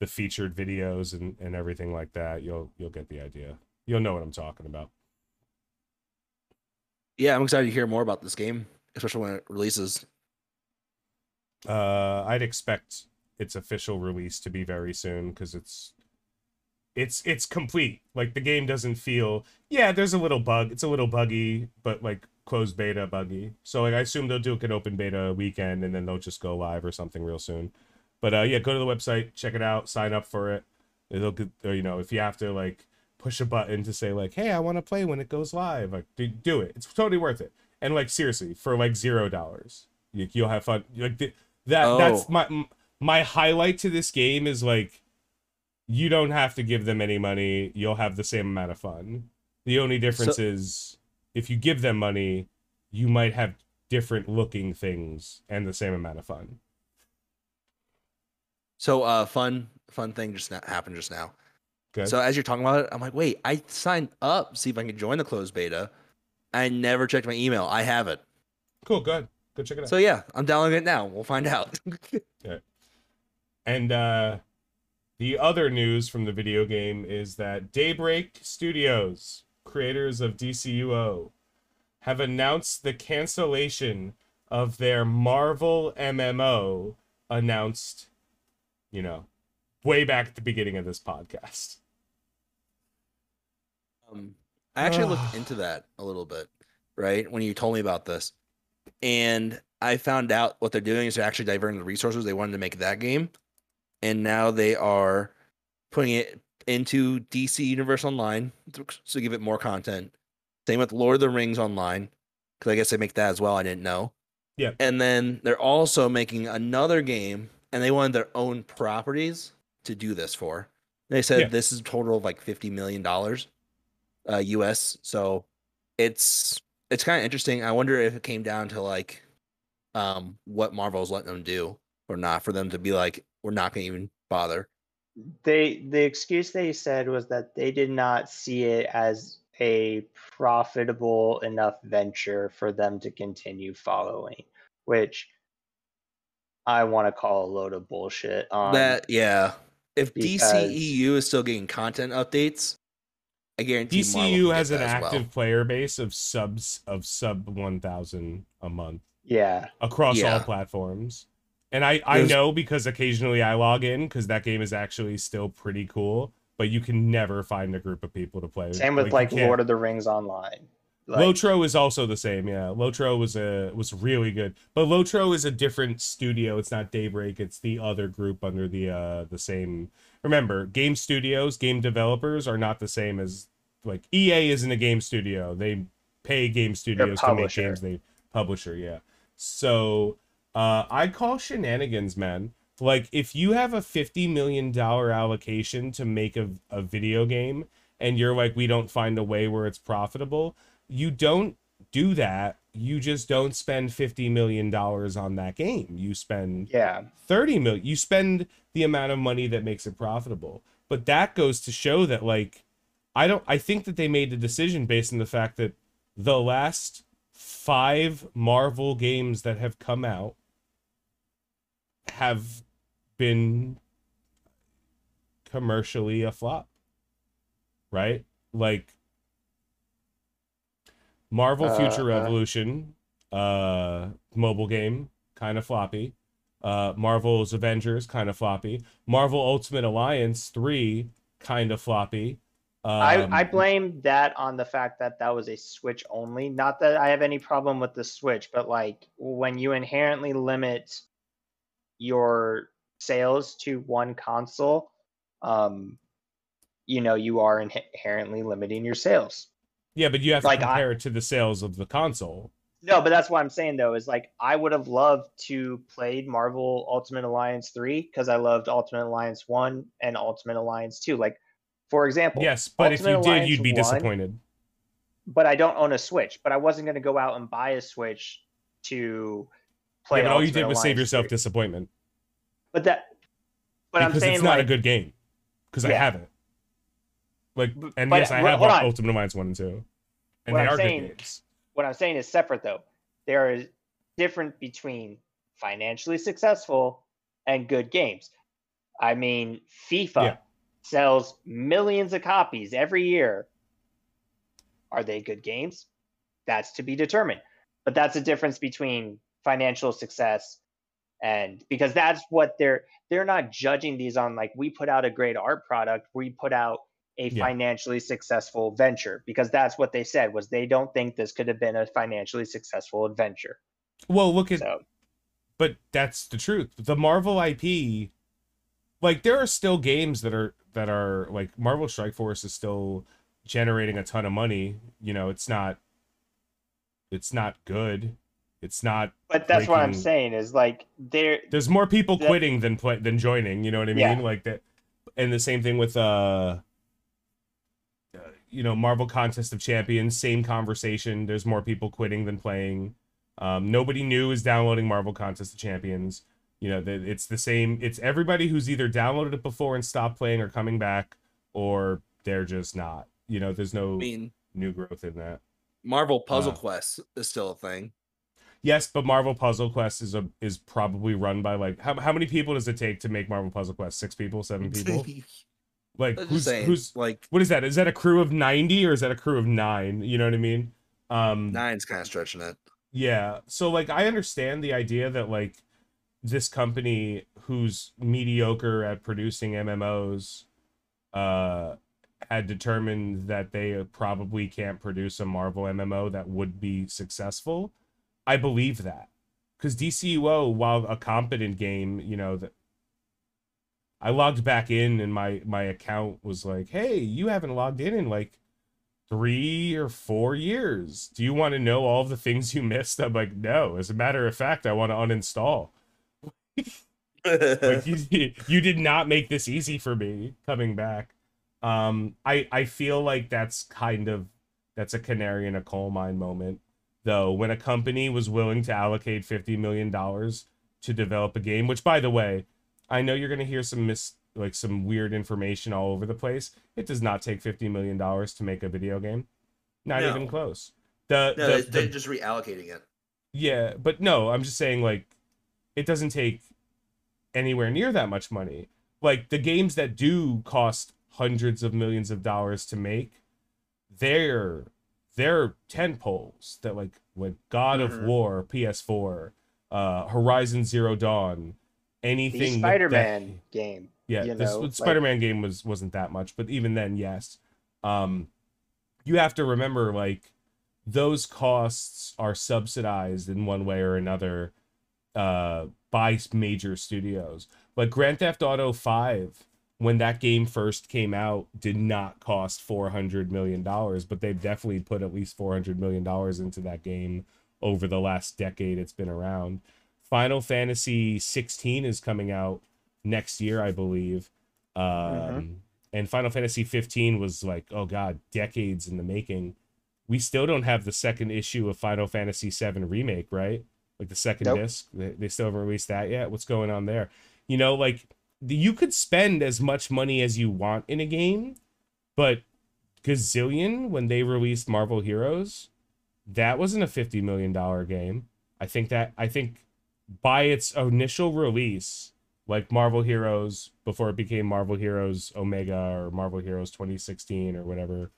the featured videos and and everything like that. You'll you'll get the idea. You'll know what I'm talking about. Yeah, I'm excited to hear more about this game, especially when it releases. Uh I'd expect its official release to be very soon cuz it's it's it's complete. Like the game doesn't feel yeah, there's a little bug. It's a little buggy, but like closed beta buggy. So like I assume they'll do like an open beta weekend and then they'll just go live or something real soon. But uh yeah, go to the website, check it out, sign up for it. It'll get- or, you know, if you have to like push a button to say like, "Hey, I want to play when it goes live." Like do, do it. It's totally worth it. And like seriously, for like 0 dollars. You, you'll have fun. Like that. That's Oh. my my highlight to this game is like, you don't have to give them any money. You'll have the same amount of fun. The only difference So- is if you give them money, you might have different looking things and the same amount of fun. So uh fun fun thing just happened just now. Good. So as you're talking about it, I'm like, wait, I signed up see if I can join the closed beta. I never checked my email. I have it. cool. Good. Go check it out. So yeah, I'm downloading it now. We'll find out. And uh the other news from the video game is that Daybreak Studios, creators of DCUO, have announced the cancellation of their Marvel MMO announced, you know, way back at the beginning of this podcast. I actually looked into that a little bit, right? When you told me about this. And I found out what they're doing is they're actually diverting the resources they wanted to make that game. And now they are putting it into DC Universe Online to to give it more content. Same with Lord of the Rings Online, because I guess they make that as well. I didn't know. Yeah. And then they're also making another game, and they wanted their own properties to do this for. They said Yeah. this is a total of like fifty million dollars, uh, US. So it's it's kind of interesting. I wonder if it came down to like, um, what Marvel's letting them do or not for them to be like, we're not gonna even bother. They the excuse they said was that they did not see it as a profitable enough venture for them to continue following, which I want to call a load of bullshit. On that yeah. If DCEU is still getting content updates, I guarantee DCU has an that as well. active player base of subs of sub 1000 a month. yeah, across all platforms. And I, I There's- know because occasionally I log in because that game is actually still pretty cool, but you can never find a group of people to play. same with you like Lord of the Rings Online. Like, Lotro is also the same. Yeah, Lotro was a was really good, but Lotro is a different studio. It's not Daybreak. It's the other group under the uh the same. Remember, game studios, game developers are not the same as like EA isn't a game studio. They pay game studios to make games. They publisher, yeah. So uh I call shenanigans, man. Like if you have a fifty million dollar allocation to make a, a video game and you're like, we don't find a way where it's profitable, you don't do that. You just don't spend fifty million dollars on that game. You spend yeah, 30 million you spend the amount of money that makes it profitable but that goes to show that like i don't i think that they made the decision based on the fact that the last five marvel games that have come out have been commercially a flop right? Like marvel future Uh, uh. revolution uh mobile game kind of floppy. Uh marvel's avengers kind of floppy. Marvel ultimate alliance 3 kind of floppy um, I, I blame that on the fact that that was a Switch only. Not that I have any problem with the Switch, but like when you inherently limit your sales to one console, um, you know, you are inherently limiting your sales. yeah but you have to like, I- compare it to the sales of the console No, but that's what I'm saying though, is like I would have loved to played Marvel Ultimate Alliance 3 because I loved Ultimate Alliance 1 and Ultimate Alliance 2. Like, for example, yes but if Ultimate you did you'd be 1 disappointed but I don't own a Switch. But I wasn't going to go out and buy a Switch to play. yeah, but all you did was save yourself 3. disappointment But that, but I'm because saying it's not like, a good game because i haven't. like and but yes i have on. ultimate alliance 1 and 2 and What they I'm are saying- good games what I'm saying is separate though. There is different between financially successful and good games. I mean, FIFA Yeah. Sells millions of copies every year. Are they good games? That's to be determined. But that's the difference between financial success and because that's what they're they're not judging these on like we put out a great art product, we put out a Yeah. financially successful venture because that's what they said was they don't think this could have been a financially successful adventure. well look at So but that's the truth. The Marvel IP, like there are still games that are that are like Marvel Strike Force is still generating a ton of money. You know, it's not it's not good. It's not. But that's what I'm saying is like there There's more people That- quitting than play, than joining. You know what I mean? Yeah. Like that. And the same thing with uh, uh, you know, Marvel Contest of Champions. Same conversation. There's more people quitting than playing. Um, nobody new is downloading Marvel Contest of Champions. You know, that it's the same. It's everybody who's either downloaded it before and stopped playing or coming back, or they're just not. You know, there's no I mean, new growth in that. Marvel Puzzle Uh, Quest is still a thing. Yes, but Marvel Puzzle Quest is a is probably run by like how how many people does it take to make Marvel Puzzle Quest? Six people, seven people? Like who's saying, who's like what is that? Is that a crew of ninety or is that a crew of nine? You know what I mean? Um nine's kind of stretching it. yeah. So like I understand the idea that like this company who's mediocre at producing MMOs uh had determined that they probably can't produce a Marvel MMO that would be successful. I believe that. Cuz DCUO while a competent game, you know, that I logged back in and my my account was like, "Hey, you haven't logged in in like three or four years. Do you want to know all the things you missed? I'm like, no. As a matter of fact, I want to uninstall. Like you, you did not make this easy for me coming back. Um, I I feel like that's kind of that's a canary in a coal mine moment, though. When a company was willing to allocate fifty million dollars to develop a game, which by the way, I know you're gonna hear some mis like some weird information all over the place. It does not take fifty million dollars to make a video game. Not No. even close. The, no, the, they, the just reallocating it. yeah, but no, I'm just saying like it doesn't take anywhere near that much money. Like the games that do cost hundreds of millions of dollars to make, they're they're tent poles that like like God of Mhm. War, PS4, uh Horizon Zero Dawn, anything the Spider-Man game. yeah, you know, like- Spider-Man game was wasn't that much, but even then, yes. Um, you have to remember like those costs are subsidized in one way or another uh by major studios. Like Grand Theft Auto 5 when that game first came out did not cost 400 million dollars, but they've definitely put at least 400 million dollars into that game over the last decade it's been around. Final Fantasy 16 is coming out next year, I believe. Um, Mhm. And Final Fantasy 15 was like, oh god, decades in the making. We still don't have the second issue of Final Fantasy 7 remake, right? Like the second Nope. disc. They, they still haven't released that yet. What's going on there? You know, like the- you could spend as much money as you want in a game, but Gazillion, when they released Marvel Heroes, that wasn't a fifty million dollar game. I think that I think by its initial release, like Marvel Heroes before it became Marvel Heroes Omega or Marvel Heroes 2016 or whatever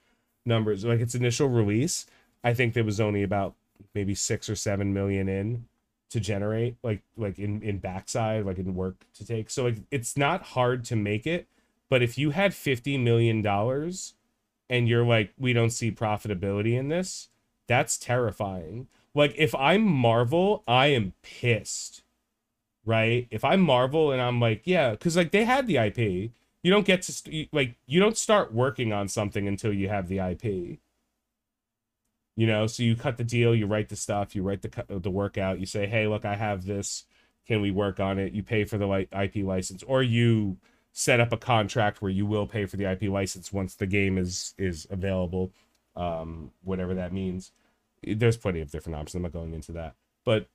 numbers, like its initial release, I think there was only about maybe six or seven million in to generate, like like in in backside, like in work to take. So like it's not hard to make it, but if you had fifty million dollars and you're like, we don't see profitability in this, that's terrifying. Like if I'm Marvel, I am pissed. Right? If I'm Marvel and I'm like, yeah, cuz like they had the IP. You don't get to st- like you don't start working on something until you have the IP. You know, so you cut the deal, you write the stuff, you write the the workout, you say, "Hey, look, I have this. Can we work on it?" You pay for the IP license or you set up a contract where you will pay for the IP license once the game is is available, um, whatever that means. There's plenty of different options. I'm not going into that, but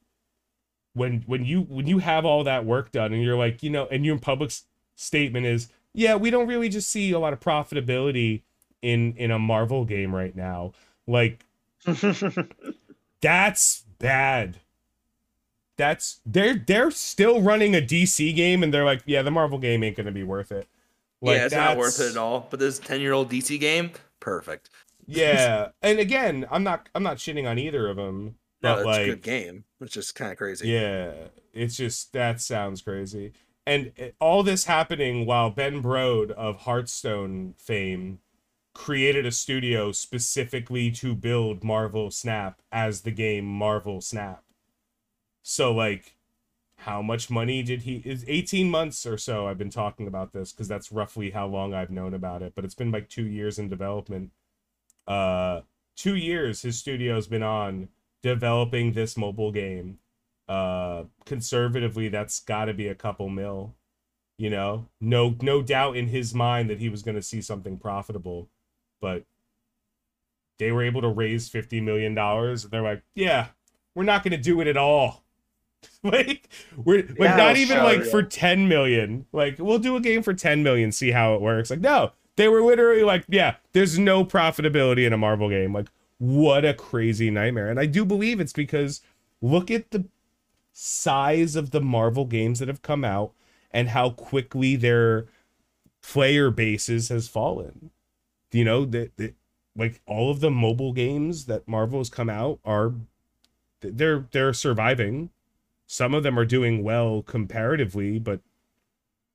when when you when you have all that work done and you're like, you know, and your public statement is, yeah, we don't really just see a lot of profitability in in a Marvel game right now. Like that's bad. That's they're they're still running a DC game and they're like, yeah, the Marvel game ain't gonna be worth it. Like, yeah, it's not worth it at all. But this ten-year-old DC game, perfect. Yeah, and again, I'm not I'm not shitting on either of them, No, but it's like, a good game. It's just kind of crazy. yeah, it's just that sounds crazy. And eh, all this happening while Ben Brode of Hearthstone fame created a studio specifically to build Marvel Snap as the game Marvel Snap. So like how much money did he is 18 months or so I've been talking about this cuz that's roughly how long I've known about it, but it's been like 2 years in development. Uh 2 years his studio's been on developing this mobile game. Uh, conservatively, that's got to be a couple mil. You know, no no doubt in his mind that he was going to see something profitable, but they were able to raise fifty million dollars. And They're like, yeah, we're not going to do it at all. like we're like Yeah, not even like yeah. for 10 million like we'll do a game for 10 million see how it works like no they were literally like yeah there's no profitability in a marvel game like what a crazy nightmare and i do believe it's because look at the size of the marvel games that have come out and how quickly their player bases has fallen you know that that- like all of the mobile games that marvel has come out are they're they're surviving. Some of them are doing well comparatively but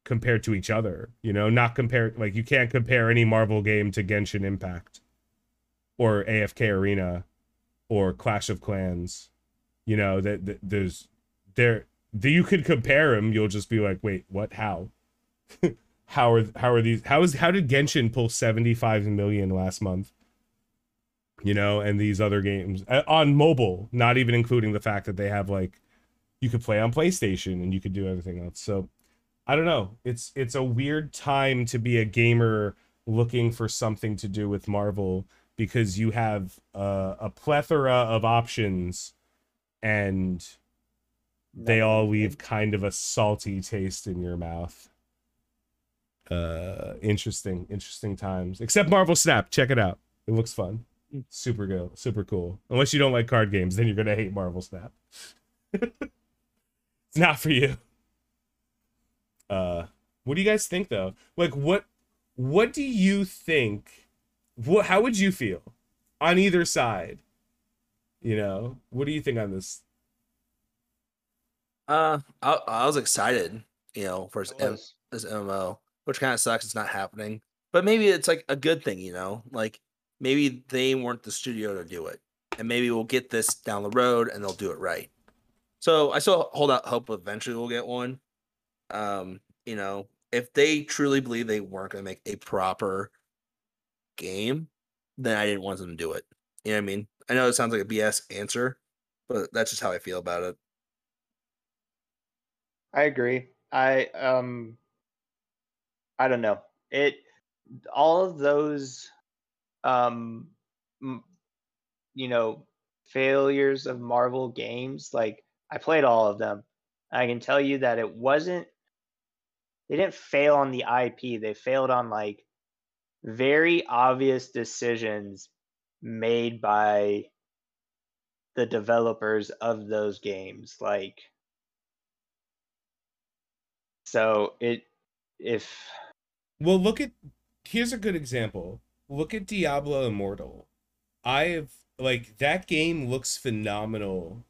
compared to each other you know not compared like you can't compare any marvel game to genshin impact or afk arena or clash of clans. You know that, that there's there the, you could compare them you'll just be like wait what? How how are how are these how is how did genshin pull 75 million last month you know and these other games uh, on mobile not even including the fact that they have like you could play on PlayStation and you could do everything else. So I don't know. It's it's a weird time to be a gamer looking for something to do with Marvel because you have uh, a plethora of options and they all leave kind of a salty taste in your mouth. Uh interesting, interesting times. Except Marvel Snap, check it out. It looks fun. Super go, super cool. Unless you don't like card games, then you're gonna hate Marvel Snap. it's not for you. Uh, what do you guys think though? Like, what, what do you think? What, how would you feel on either side? You know, what do you think on this? Uh, I, I was excited, you know, for his, It M- his MMO, which kind of sucks. It's not happening, but maybe it's like a good thing, you know. Like maybe they weren't the studio to do it, and maybe we'll get this down the road and they'll do it right. So I still hold out hope. Eventually, we'll get one. Um, you know, if they truly believe they weren't going to make a proper game, then I didn't want them to do it. You know what I mean? I know it sounds like a BS answer, but that's just how I feel about it. I agree. I um I don't know. It all of those um you know failures of Marvel games like I played all of them. I can tell you that it wasn't they didn't fail on the IP. They failed on like very obvious decisions made by the developers of those games like so it if Well, look at here's a good example. Look at Diablo Immortal. I have like that game looks phenomenal,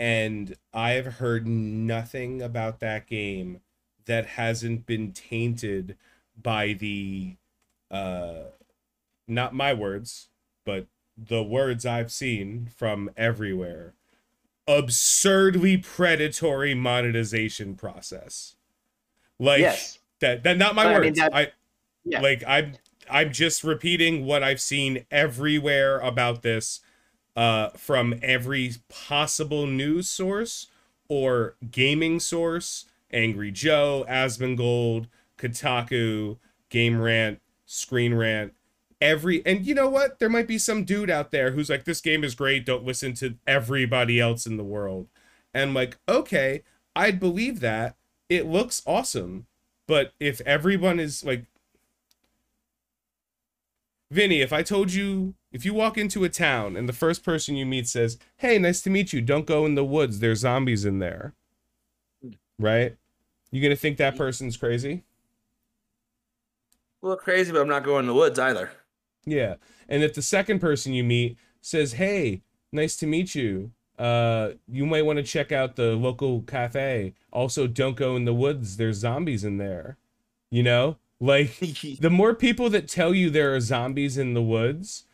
and I have heard nothing about that game that hasn't been tainted by the uh not my words, but the words I've seen from everywhere. Absurdly predatory monetization process. Like yes that that not my But I mean, words. I yeah like I'm I'm just repeating what I've seen everywhere about this uh from every possible news source or gaming source, Angry Joe, Asmongold, Kotaku, Game Rant, Screen Rant, every and you know what? There might be some dude out there who's like this game is great, don't listen to everybody else in the world. And like, okay, I'd believe that. It looks awesome. But if everyone is like Vinny, if I told you, if you walk into a town and the first person you meet says, Hey, nice to meet you, don't go in the woods, there's zombies in there. Right? You gonna think that person's crazy? A little crazy, but I'm not going in the woods either. Yeah. And if the second person you meet says, Hey, nice to meet you, uh, you might want to check out the local cafe. Also, don't go in the woods, there's zombies in there. You know? Like, the more people that tell you there are zombies in the woods,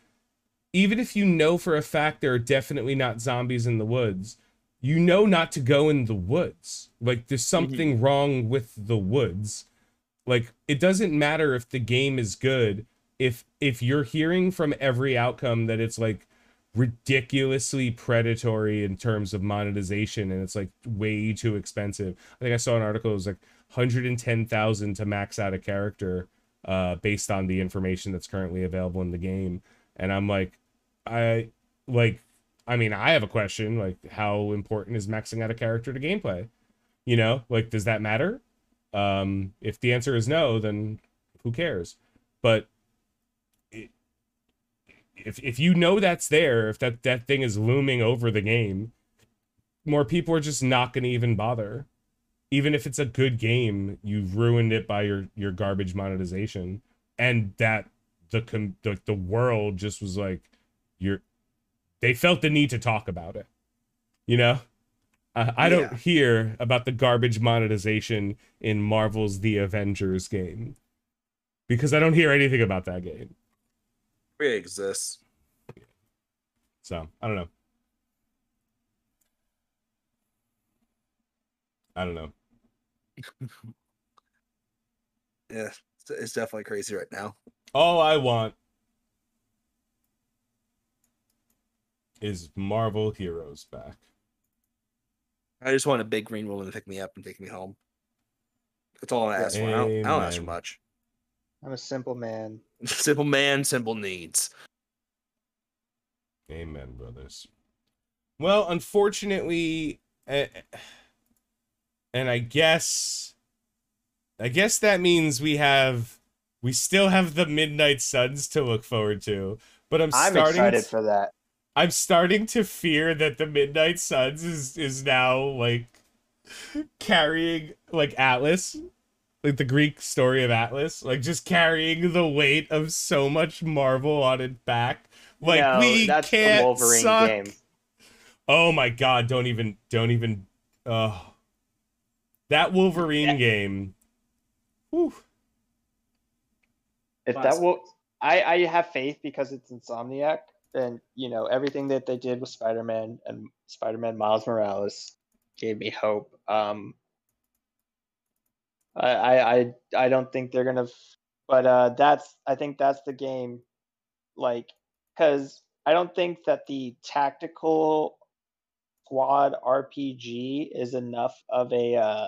even if you know for a fact there are definitely not zombies in the woods, you know not to go in the woods. Like there's something wrong with the woods. Like it doesn't matter if the game is good if if you're hearing from every outcome that it's like ridiculously predatory in terms of monetization and it's like way too expensive. I think I saw an article it was like 110,000 to max out a character uh based on the information that's currently available in the game. And I'm like I like I mean, I have a question like how important is maxing out a character to gameplay? You know, like does that matter? Um if the answer is no, then who cares? But if if you know that's there, if that that thing is looming over the game, more people are just not going to even bother. Even if it's a good game, you've ruined it by your your garbage monetization, and that the com- the, the world just was like, you're. They felt the need to talk about it, you know. Uh, I don't Yeah. hear about the garbage monetization in Marvel's The Avengers game because I don't hear anything about that game. It exists. So I don't know. I don't know. Yeah, it's, it's definitely crazy right now. All I want is Marvel Heroes back. I just want a big green woman to pick me up and take me home. That's all I ask for. I don't, I don't ask for much. I'm a simple man. Simple man, simple needs. Amen, brothers. Well, unfortunately, eh, and I guess, I guess that means we have, we still have the Midnight Suns to look forward to. But I'm I'm starting. excited to- for that. I'm starting to fear that the Midnight Suns is is now like carrying like Atlas, like the Greek story of Atlas, like just carrying the weight of so much Marvel on its back. Like no, we that's can't the Wolverine suck. game. Oh my god, don't even don't even uh that Wolverine Yeah. game. Whew. If that will, I I have faith because it's Insomniac, and you know everything that they did with Spider-Man and Spider-Man Miles Morales gave me hope. Um, I I I, don't think they're gonna, but uh, that's I think that's the game, like, because I don't think that the tactical squad RPG is enough of a uh,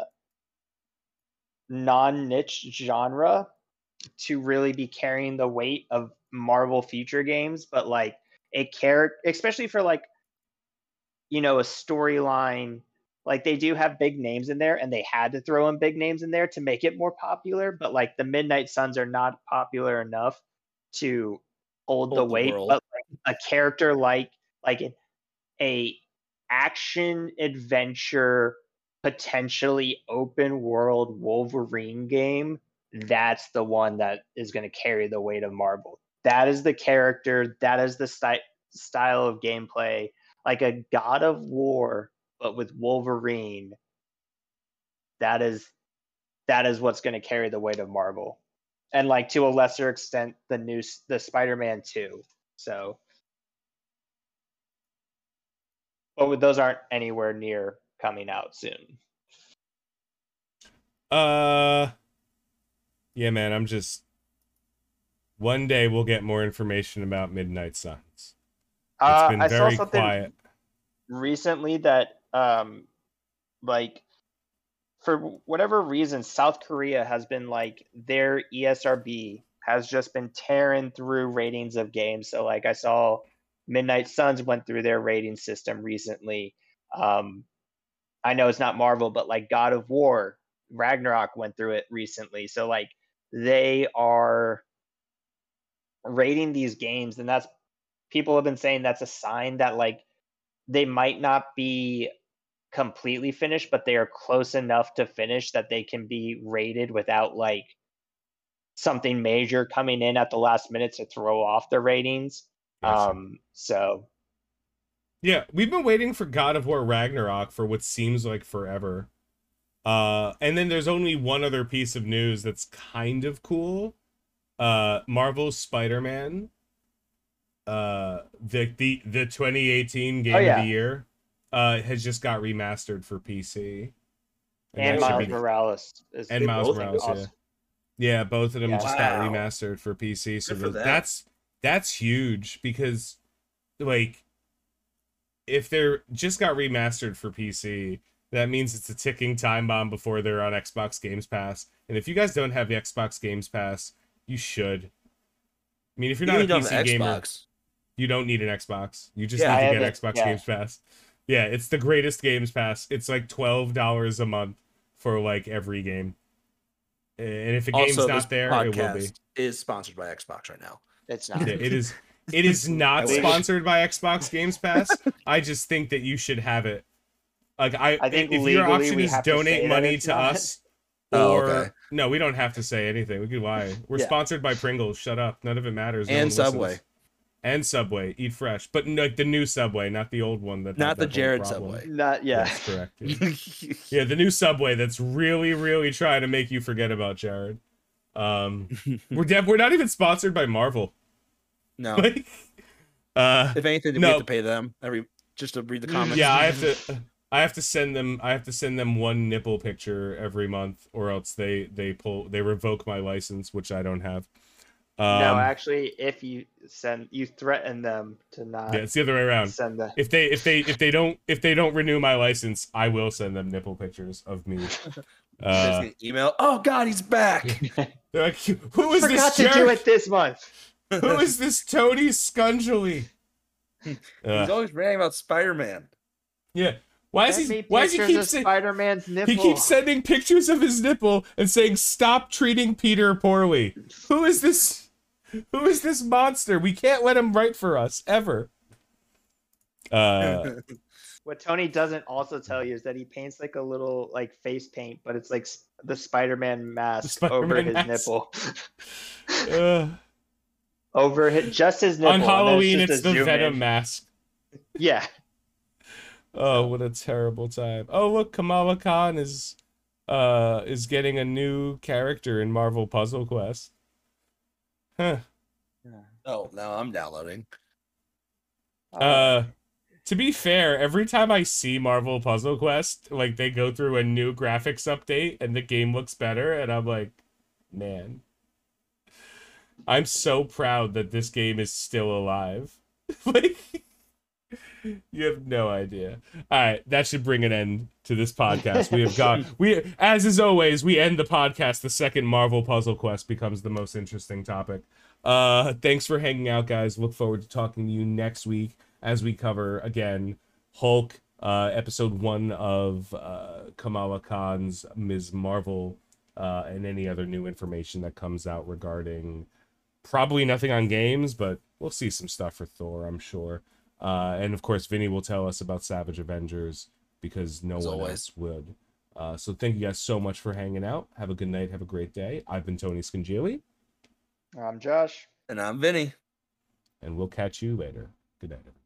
non-niche genre to really be carrying the weight of Marvel future games, but like a character, especially for like, you know, a storyline. Like they do have big names in there, and they had to throw in big names in there to make it more popular. But like the Midnight Suns are not popular enough to hold, the Hold the weight. world. but like a character like like a action adventure potentially open world Wolverine game, that's the one that is going to carry the weight of Marvel. That is the character, that is the sty- style of gameplay, like a God of War, but with Wolverine. That is that is what's going to carry the weight of Marvel, and like to a lesser extent, the new the Spider-Man two. So, but with- those aren't anywhere near coming out soon. Uh Yeah, man, I'm just one day we'll get more information about Midnight Suns. It's Uh, been I saw very something quiet. recently that um like for whatever reason south korea has been like their esrb has just been tearing through ratings of games. So like i saw midnight suns went through their rating system recently. Um i know it's not marvel but like god of war ragnarok went through it recently. So like they are rating these games and that's people have been saying that's a sign that like they might not be completely finished, but they are close enough to finish that they can be rated without like something major coming in at the last minute to throw off the ratings. Um, so Yeah, we've been waiting for God of War Ragnarok for what seems like forever. Uh, and then there's only one other piece of news that's kind of cool. Uh, Marvel's Spider-Man. Uh, the the the 2018 game Oh, of the year, uh, has just got remastered for PC. and that should Miles be- Morales is and Miles both Morales, yeah. awesome. Yeah, both of them Yeah. just got remastered for PC. So for the- them. that's that's huge because like if they're just got remastered for PC, that means it's a ticking time bomb before they're on Xbox Games Pass. And if you guys don't have the Xbox Games Pass, you should. I mean, if you're not You a don't have PC gamer, Xbox. you don't need an Xbox. You just Yeah, need have to get it, Xbox yeah. Games Pass. Yeah, it's the greatest Games Pass. It's like twelve dollars a month for like every game. And if a game's also, not there, it will be. is sponsored by Xbox right now. It's not. Yeah, it is. It is not sponsored by Xbox Games Pass. I just think that you should have it. Like I, I think if your legally option is have to donate money to not. us, Oh, or okay. no, we don't have to say anything. We could lie. We're Yeah. sponsored by Pringles. Shut up. None of it matters. No And one listens. Subway. And Subway. Eat fresh, but like the new Subway, not the old one. That Not the that whole Jared problem. Subway. Not yeah. That's correct. Yeah. Yeah, the new Subway that's really, really trying to make you forget about Jared. Um, we're de- we're not even sponsored by Marvel. no. Like, uh, If anything, we No. have to pay them every just to read the comments. yeah, I have to. I have to send them. I have to send them one nipple picture every month, or else they they pull they revoke my license, which I don't have. Um, no, actually, if you send, you threaten them to not yeah, it's the other way around. send the. If they if they if they don't if they don't renew my license, I will send them nipple pictures of me. Uh, email. Oh God, he's back. they're like, who is Forgot this to do it this month. Who is this Tony Scungily? he's Uh, always ranting about Spider Man. yeah. Why is he? Why does he keep of saying? Spider-Man's nipple? He keeps sending pictures of his nipple and saying, "Stop treating Peter poorly." Who is this? Who is this monster? We can't let him write for us ever. Uh, What Tony doesn't also tell you is that he paints like a little like face paint, but it's like the Spider-Man mask over Spider-Man his mask. nipple. uh, over his, just his nipple. on Halloween, just it's the zoom Venom in. mask. Yeah, Oh, what a terrible time! Oh, look, Kamala Khan is uh is getting a new character in Marvel Puzzle Quest. Huh. Oh no, I'm downloading. Uh, to be fair, every time I see Marvel Puzzle Quest, like they go through a new graphics update and the game looks better, and I'm like, man, I'm so proud that this game is still alive. like, you have no idea. All right, that should bring an end to this podcast. We have got we, as is always, we end the podcast the second Marvel Puzzle Quest becomes the most interesting topic. Uh, thanks for hanging out, guys. Look forward to talking to you next week as we cover again Hulk, uh, episode one of uh, Kamala Khan's Ms. Marvel, uh, and any other new information that comes out regarding probably nothing on games, but we'll see some stuff for Thor, I'm sure. Uh, and of course, Vinny will tell us about Savage Avengers because no As one always. else would. Uh, so thank you guys so much for hanging out. Have a good night. Have a great day. I've been Tony Scangili, I'm Josh. And I'm Vinny. and we'll catch you later. Good night. everyone.